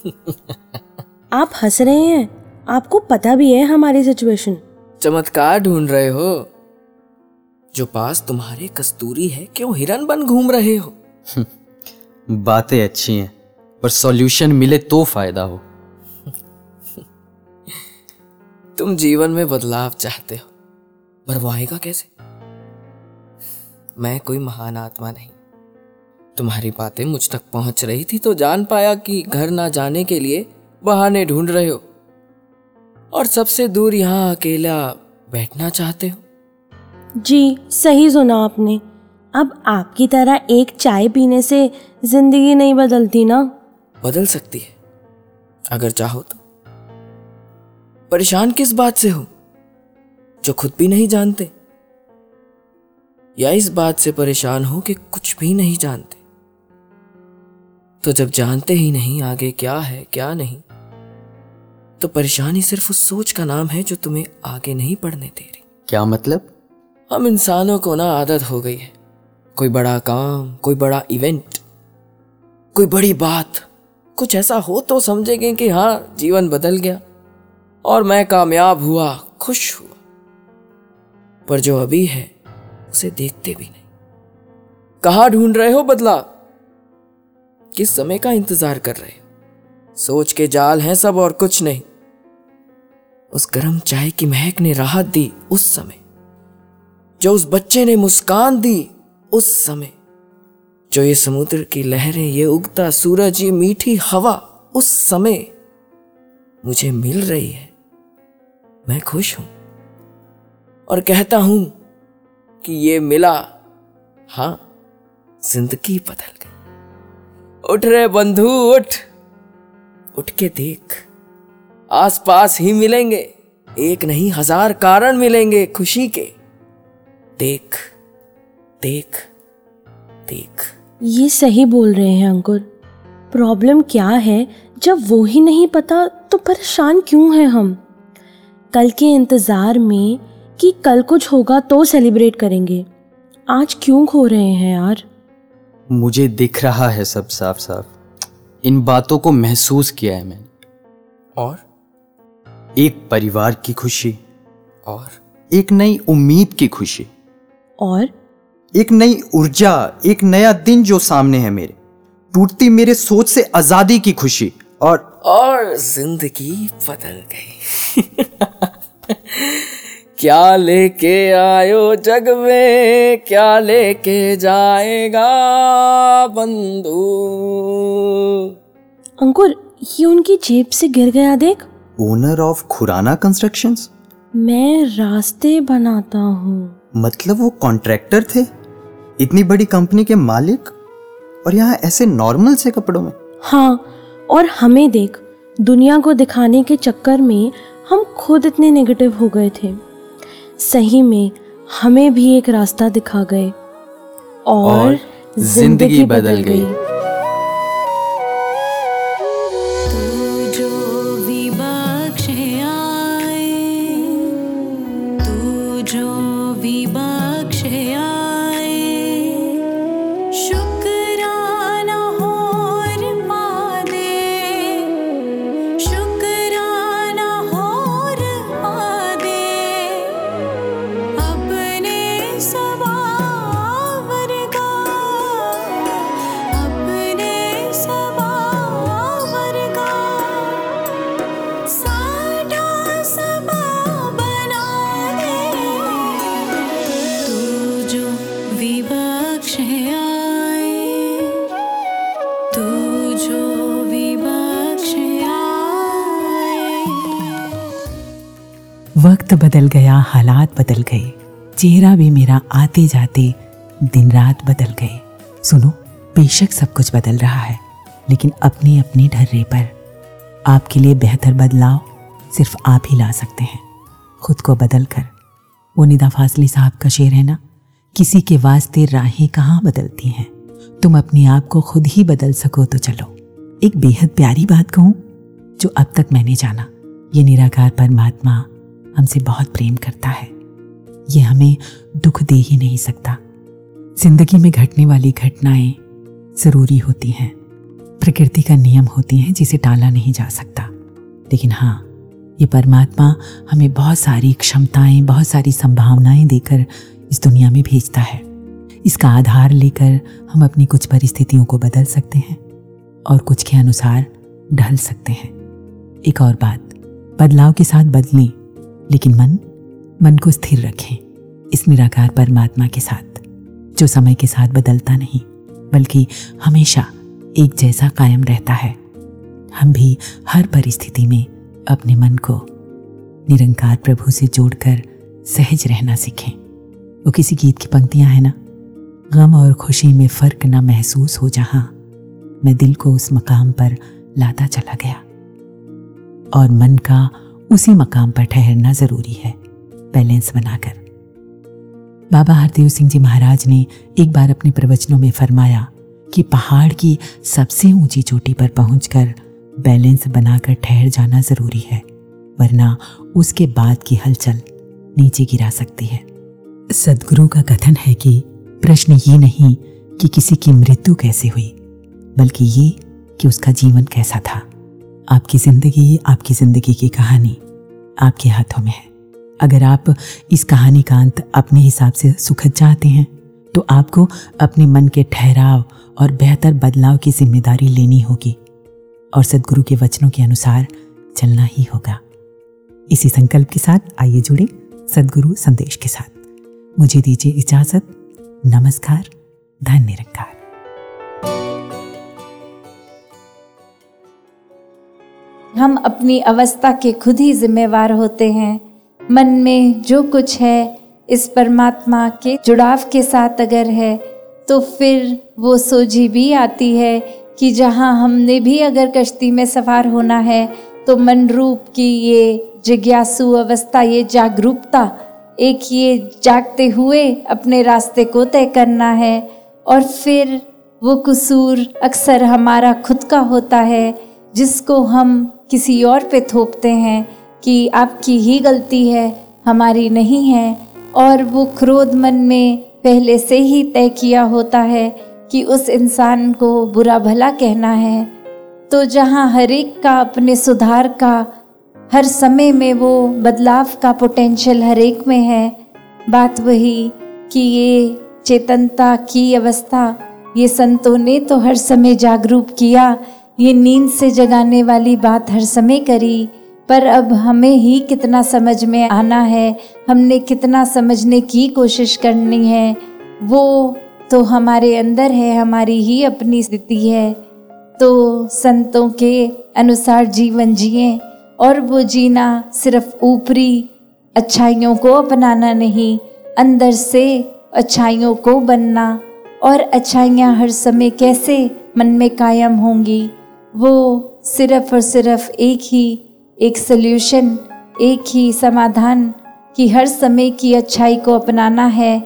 आप हंस रहे हैं। आपको पता भी है हमारी सिचुएशन
चमत्कार ढूंढ रहे हो। जो पास तुम्हारे कस्तूरी है क्यों हिरन बन घूम रहे हो?
बातें अच्छी हैं पर सॉल्यूशन मिले तो फ़ायदा हो।
तुम जीवन में बदलाव चाहते हो। पर वो आएगा कैसे? मैं कोई महान आत्मा नहीं। तुम्हारी बातें मुझ तक पहुँच रही थी तो जान पाया कि घर ना जाने के लिए बहाने ढूंढ रहे हो। और सबसे दूर यहाँ अकेला बैठना चाहते हो।
जी सही सुना आपने। अब आपकी तरह एक चाय पीने से ज़िंदगी नहीं बदलती ना?
बदल सकती है। अगर चाहो तो। परेशान किस बात से हो जो खुद भी नहीं जानते? या इस बात से परेशान हो कि कुछ भी नहीं जानते? तो जब जानते ही नहीं आगे क्या है क्या नहीं तो परेशानी सिर्फ़ उस सोच का नाम है जो तुम्हें आगे नहीं बढ़ने दे रही।
क्या मतलब?
हम इंसानों को ना आदत हो गई है। कोई बड़ा काम कोई बड़ा इवेंट कोई बड़ी बात कुछ ऐसा हो तो समझेंगे कि हाँ जीवन बदल गया। और मैं कामयाब हुआ, खुश हुआ। पर जो अभी है, उसे देखते भी नहीं। कहा ढूंढ रहे हो बदला? किस समय का इंतज़ार कर रहे हो? सोच के जाल हैं सब और कुछ नहीं। उस गर्म चाय की महक ने राहत दी उस समय। जो उस बच्चे ने मुस्कान दी उस समय। जो ये समुद्र की लहरें, ये उगता सूरज, ये मीठी हवा उस समय मुझे मिल रही है। मैं खुश हूँ और कहता हूँ कि ये मिला, हाँ, ज़िंदगी बदल गई। उठ रे बंधु, उठ। उठ के देख, आसपास ही मिलेंगे, एक नहीं हज़ार कारण मिलेंगे खुशी के। देख देख देख।
ये सही बोल रहे हैं अंकुर। प्रॉब्लम क्या है? जब वो ही नहीं पता तो परेशान क्यों हैं हम? कल के इंतज़ार में कि कल कुछ होगा तो सेलिब्रेट करेंगे। आज क्यों खो रहे हैं यार?
मुझे दिख रहा है सब साफ़ साफ़ इन बातों को महसूस किया है मैंने।
और?
एक परिवार की खुशी।
और?
एक नई उम्मीद की खुशी।
और?
एक नई ऊर्जा एक नया दिन जो सामने है मेरे। टूटती मेरे सोच से आज़ादी की खुशी और
और ज़िंदगी बदल गई। क्या लेके आयो जग में क्या लेके जाएगा बंधु
अंकुर ये उनकी जेब से गिर गया देख।
ओनर ऑफ़ खुराना कंस्ट्रक्शंस
मैं रास्ते बनाता हूँ।
मतलब वो कॉन्ट्रैक्टर थे? इतनी बड़ी कंपनी के मालिक? और यहाँ ऐसे नॉर्मल से कपड़ों में?
हाँ और हमें देख दुनिया को दिखाने के चक्कर में हम खुद इतने नेगेटिव हो गए थे। सही में हमें भी एक रास्ता दिखा गए और,
और ज़िंदगी बदल गई।
तू
बदल गया, हालात बदल गए। चेहरा भी मेरा आते जाते दिन रात बदल गए। सुनो, बेशक सब कुछ बदल रहा है, लेकिन अपने अपने ढर्रे पर। आपके लिए बेहतर बदलाव सिर्फ़ आप ही ला सकते हैं। खुद को बदल कर वो निदा फासली साहब का शेर है ना? किसी के वास्ते राहें कहाँ बदलती हैं? तुम अपने आप को खुद ही बदल सको तो चलो। एक बेहद प्यारी बात कहूँ, जो अब तक मैंने जाना। ये निराकार परमात्मा हमसे बहुत प्रेम करता है। ये हमें दुख दे ही नहीं सकता। ज़िंदगी में घटने वाली घटनाएँ ज़रूरी होती हैं। प्रकृति का नियम होती हैं जिसे टाला नहीं जा सकता। लेकिन हाँ ये परमात्मा हमें बहुत सारी क्षमताएँ, बहुत सारी संभावनाएँ देकर इस दुनिया में भेजता है। इसका आधार लेकर हम अपनी कुछ परिस्थितियों को बदल सकते हैं और कुछ के अनुसार ढल सकते हैं। एक और बात, बदलाव के साथ बदलें। लेकिन मन मन को स्थिर रखें इस निराकार परमात्मा के साथ, जो समय के साथ बदलता नहीं, बल्कि हमेशा एक जैसा कायम रहता है। हम भी हर परिस्थिति में अपने मन को निरंकार प्रभु से जोड़कर सहज रहना सीखें। वो किसी गीत की पंक्तियाँ हैं ना? गम और खुशी में फ़र्क ना महसूस हो जहाँ मैं दिल को उस मकाम पर लाता चला गया। और मन का उसी मकाम पर ठहरना ज़रूरी है, बैलेंस बनाकर। बाबा हरदेव सिंह जी महाराज ने एक बार अपने प्रवचनों में फरमाया कि पहाड़ की सबसे ऊँची चोटी पर पहुंचकर बैलेंस बनाकर ठहर जाना ज़रूरी है, वरना उसके बाद की हलचल नीचे गिरा सकती है। सदगुरु का कथन है कि प्रश्न ये नहीं कि किसी की मृत्यु कैसे हुई, बल्कि ये कि उसका जीवन कैसा था। आपकी ज़िंदगी आपकी ज़िंदगी की कहानी आपके हाथों में है। अगर आप इस कहानी का अंत अपने हिसाब से सुखद चाहते हैं तो आपको अपने मन के ठहराव और बेहतर बदलाव की ज़िम्मेदारी लेनी होगी और सदगुरु के वचनों के अनुसार चलना ही होगा। इसी संकल्प के साथ आइए जुड़े सदगुरु संदेश के साथ। मुझे दीजिए इजाज़त, नमस्कार धन निरंकार
हम अपनी अवस्था के खुद ही जिम्मेवार होते हैं। मन में जो कुछ है, इस परमात्मा के जुड़ाव के साथ अगर है तो फिर वो सोझी भी आती है कि जहाँ हमने भी अगर कश्ती में सवार होना है तो मन रूप की ये जिज्ञासु अवस्था, ये जागरूकता, एक ये जागते हुए अपने रास्ते को तय करना है। और फिर वो कसूर अक्सर हमारा खुद का होता है। जिसको हम किसी और पे थोपते हैं कि आपकी ही गलती है, हमारी नहीं है। और वो क्रोध मन में पहले से ही तय किया होता है कि उस इंसान को बुरा भला कहना है। तो जहाँ हर एक का अपने सुधार का, हर समय में वो बदलाव का पोटेंशियल हर एक में है, बात वही कि ये चेतनता की अवस्था, ये संतों ने तो हर समय जागरूक किया ये नींद से जगाने वाली बात हर समय करी, पर अब हमें ही कितना समझ में आना है, हमने कितना समझने की कोशिश करनी है, वो तो हमारे अंदर है, हमारी ही अपनी स्थिति है। तो संतों के अनुसार जीवन जिए, और वो जीना सिर्फ़ ऊपरी अच्छाइयों को अपनाना नहीं, अंदर से अच्छाइयों को बनना, और अच्छाइयाँ हर समय कैसे मन में कायम होंगी वो सिर्फ़ और सिर्फ़ एक ही, एक सल्यूशन एक ही समाधान कि हर समय की अच्छाई को अपनाना है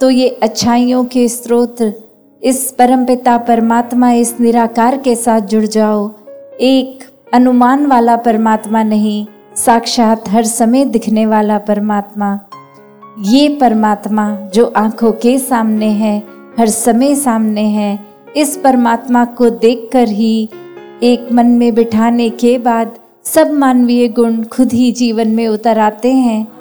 तो ये अच्छाइयों के स्रोत इस परमपिता परमात्मा, इस निराकार के साथ जुड़ जाओ। एक अनुमान वाला परमात्मा नहीं, साक्षात हर समय दिखने वाला परमात्मा। ये परमात्मा जो आँखों के सामने है, हर समय सामने है, इस परमात्मा को देखकर ही एक मन में बिठाने के बाद सब मानवीय गुण खुद ही जीवन में उतर आते हैं।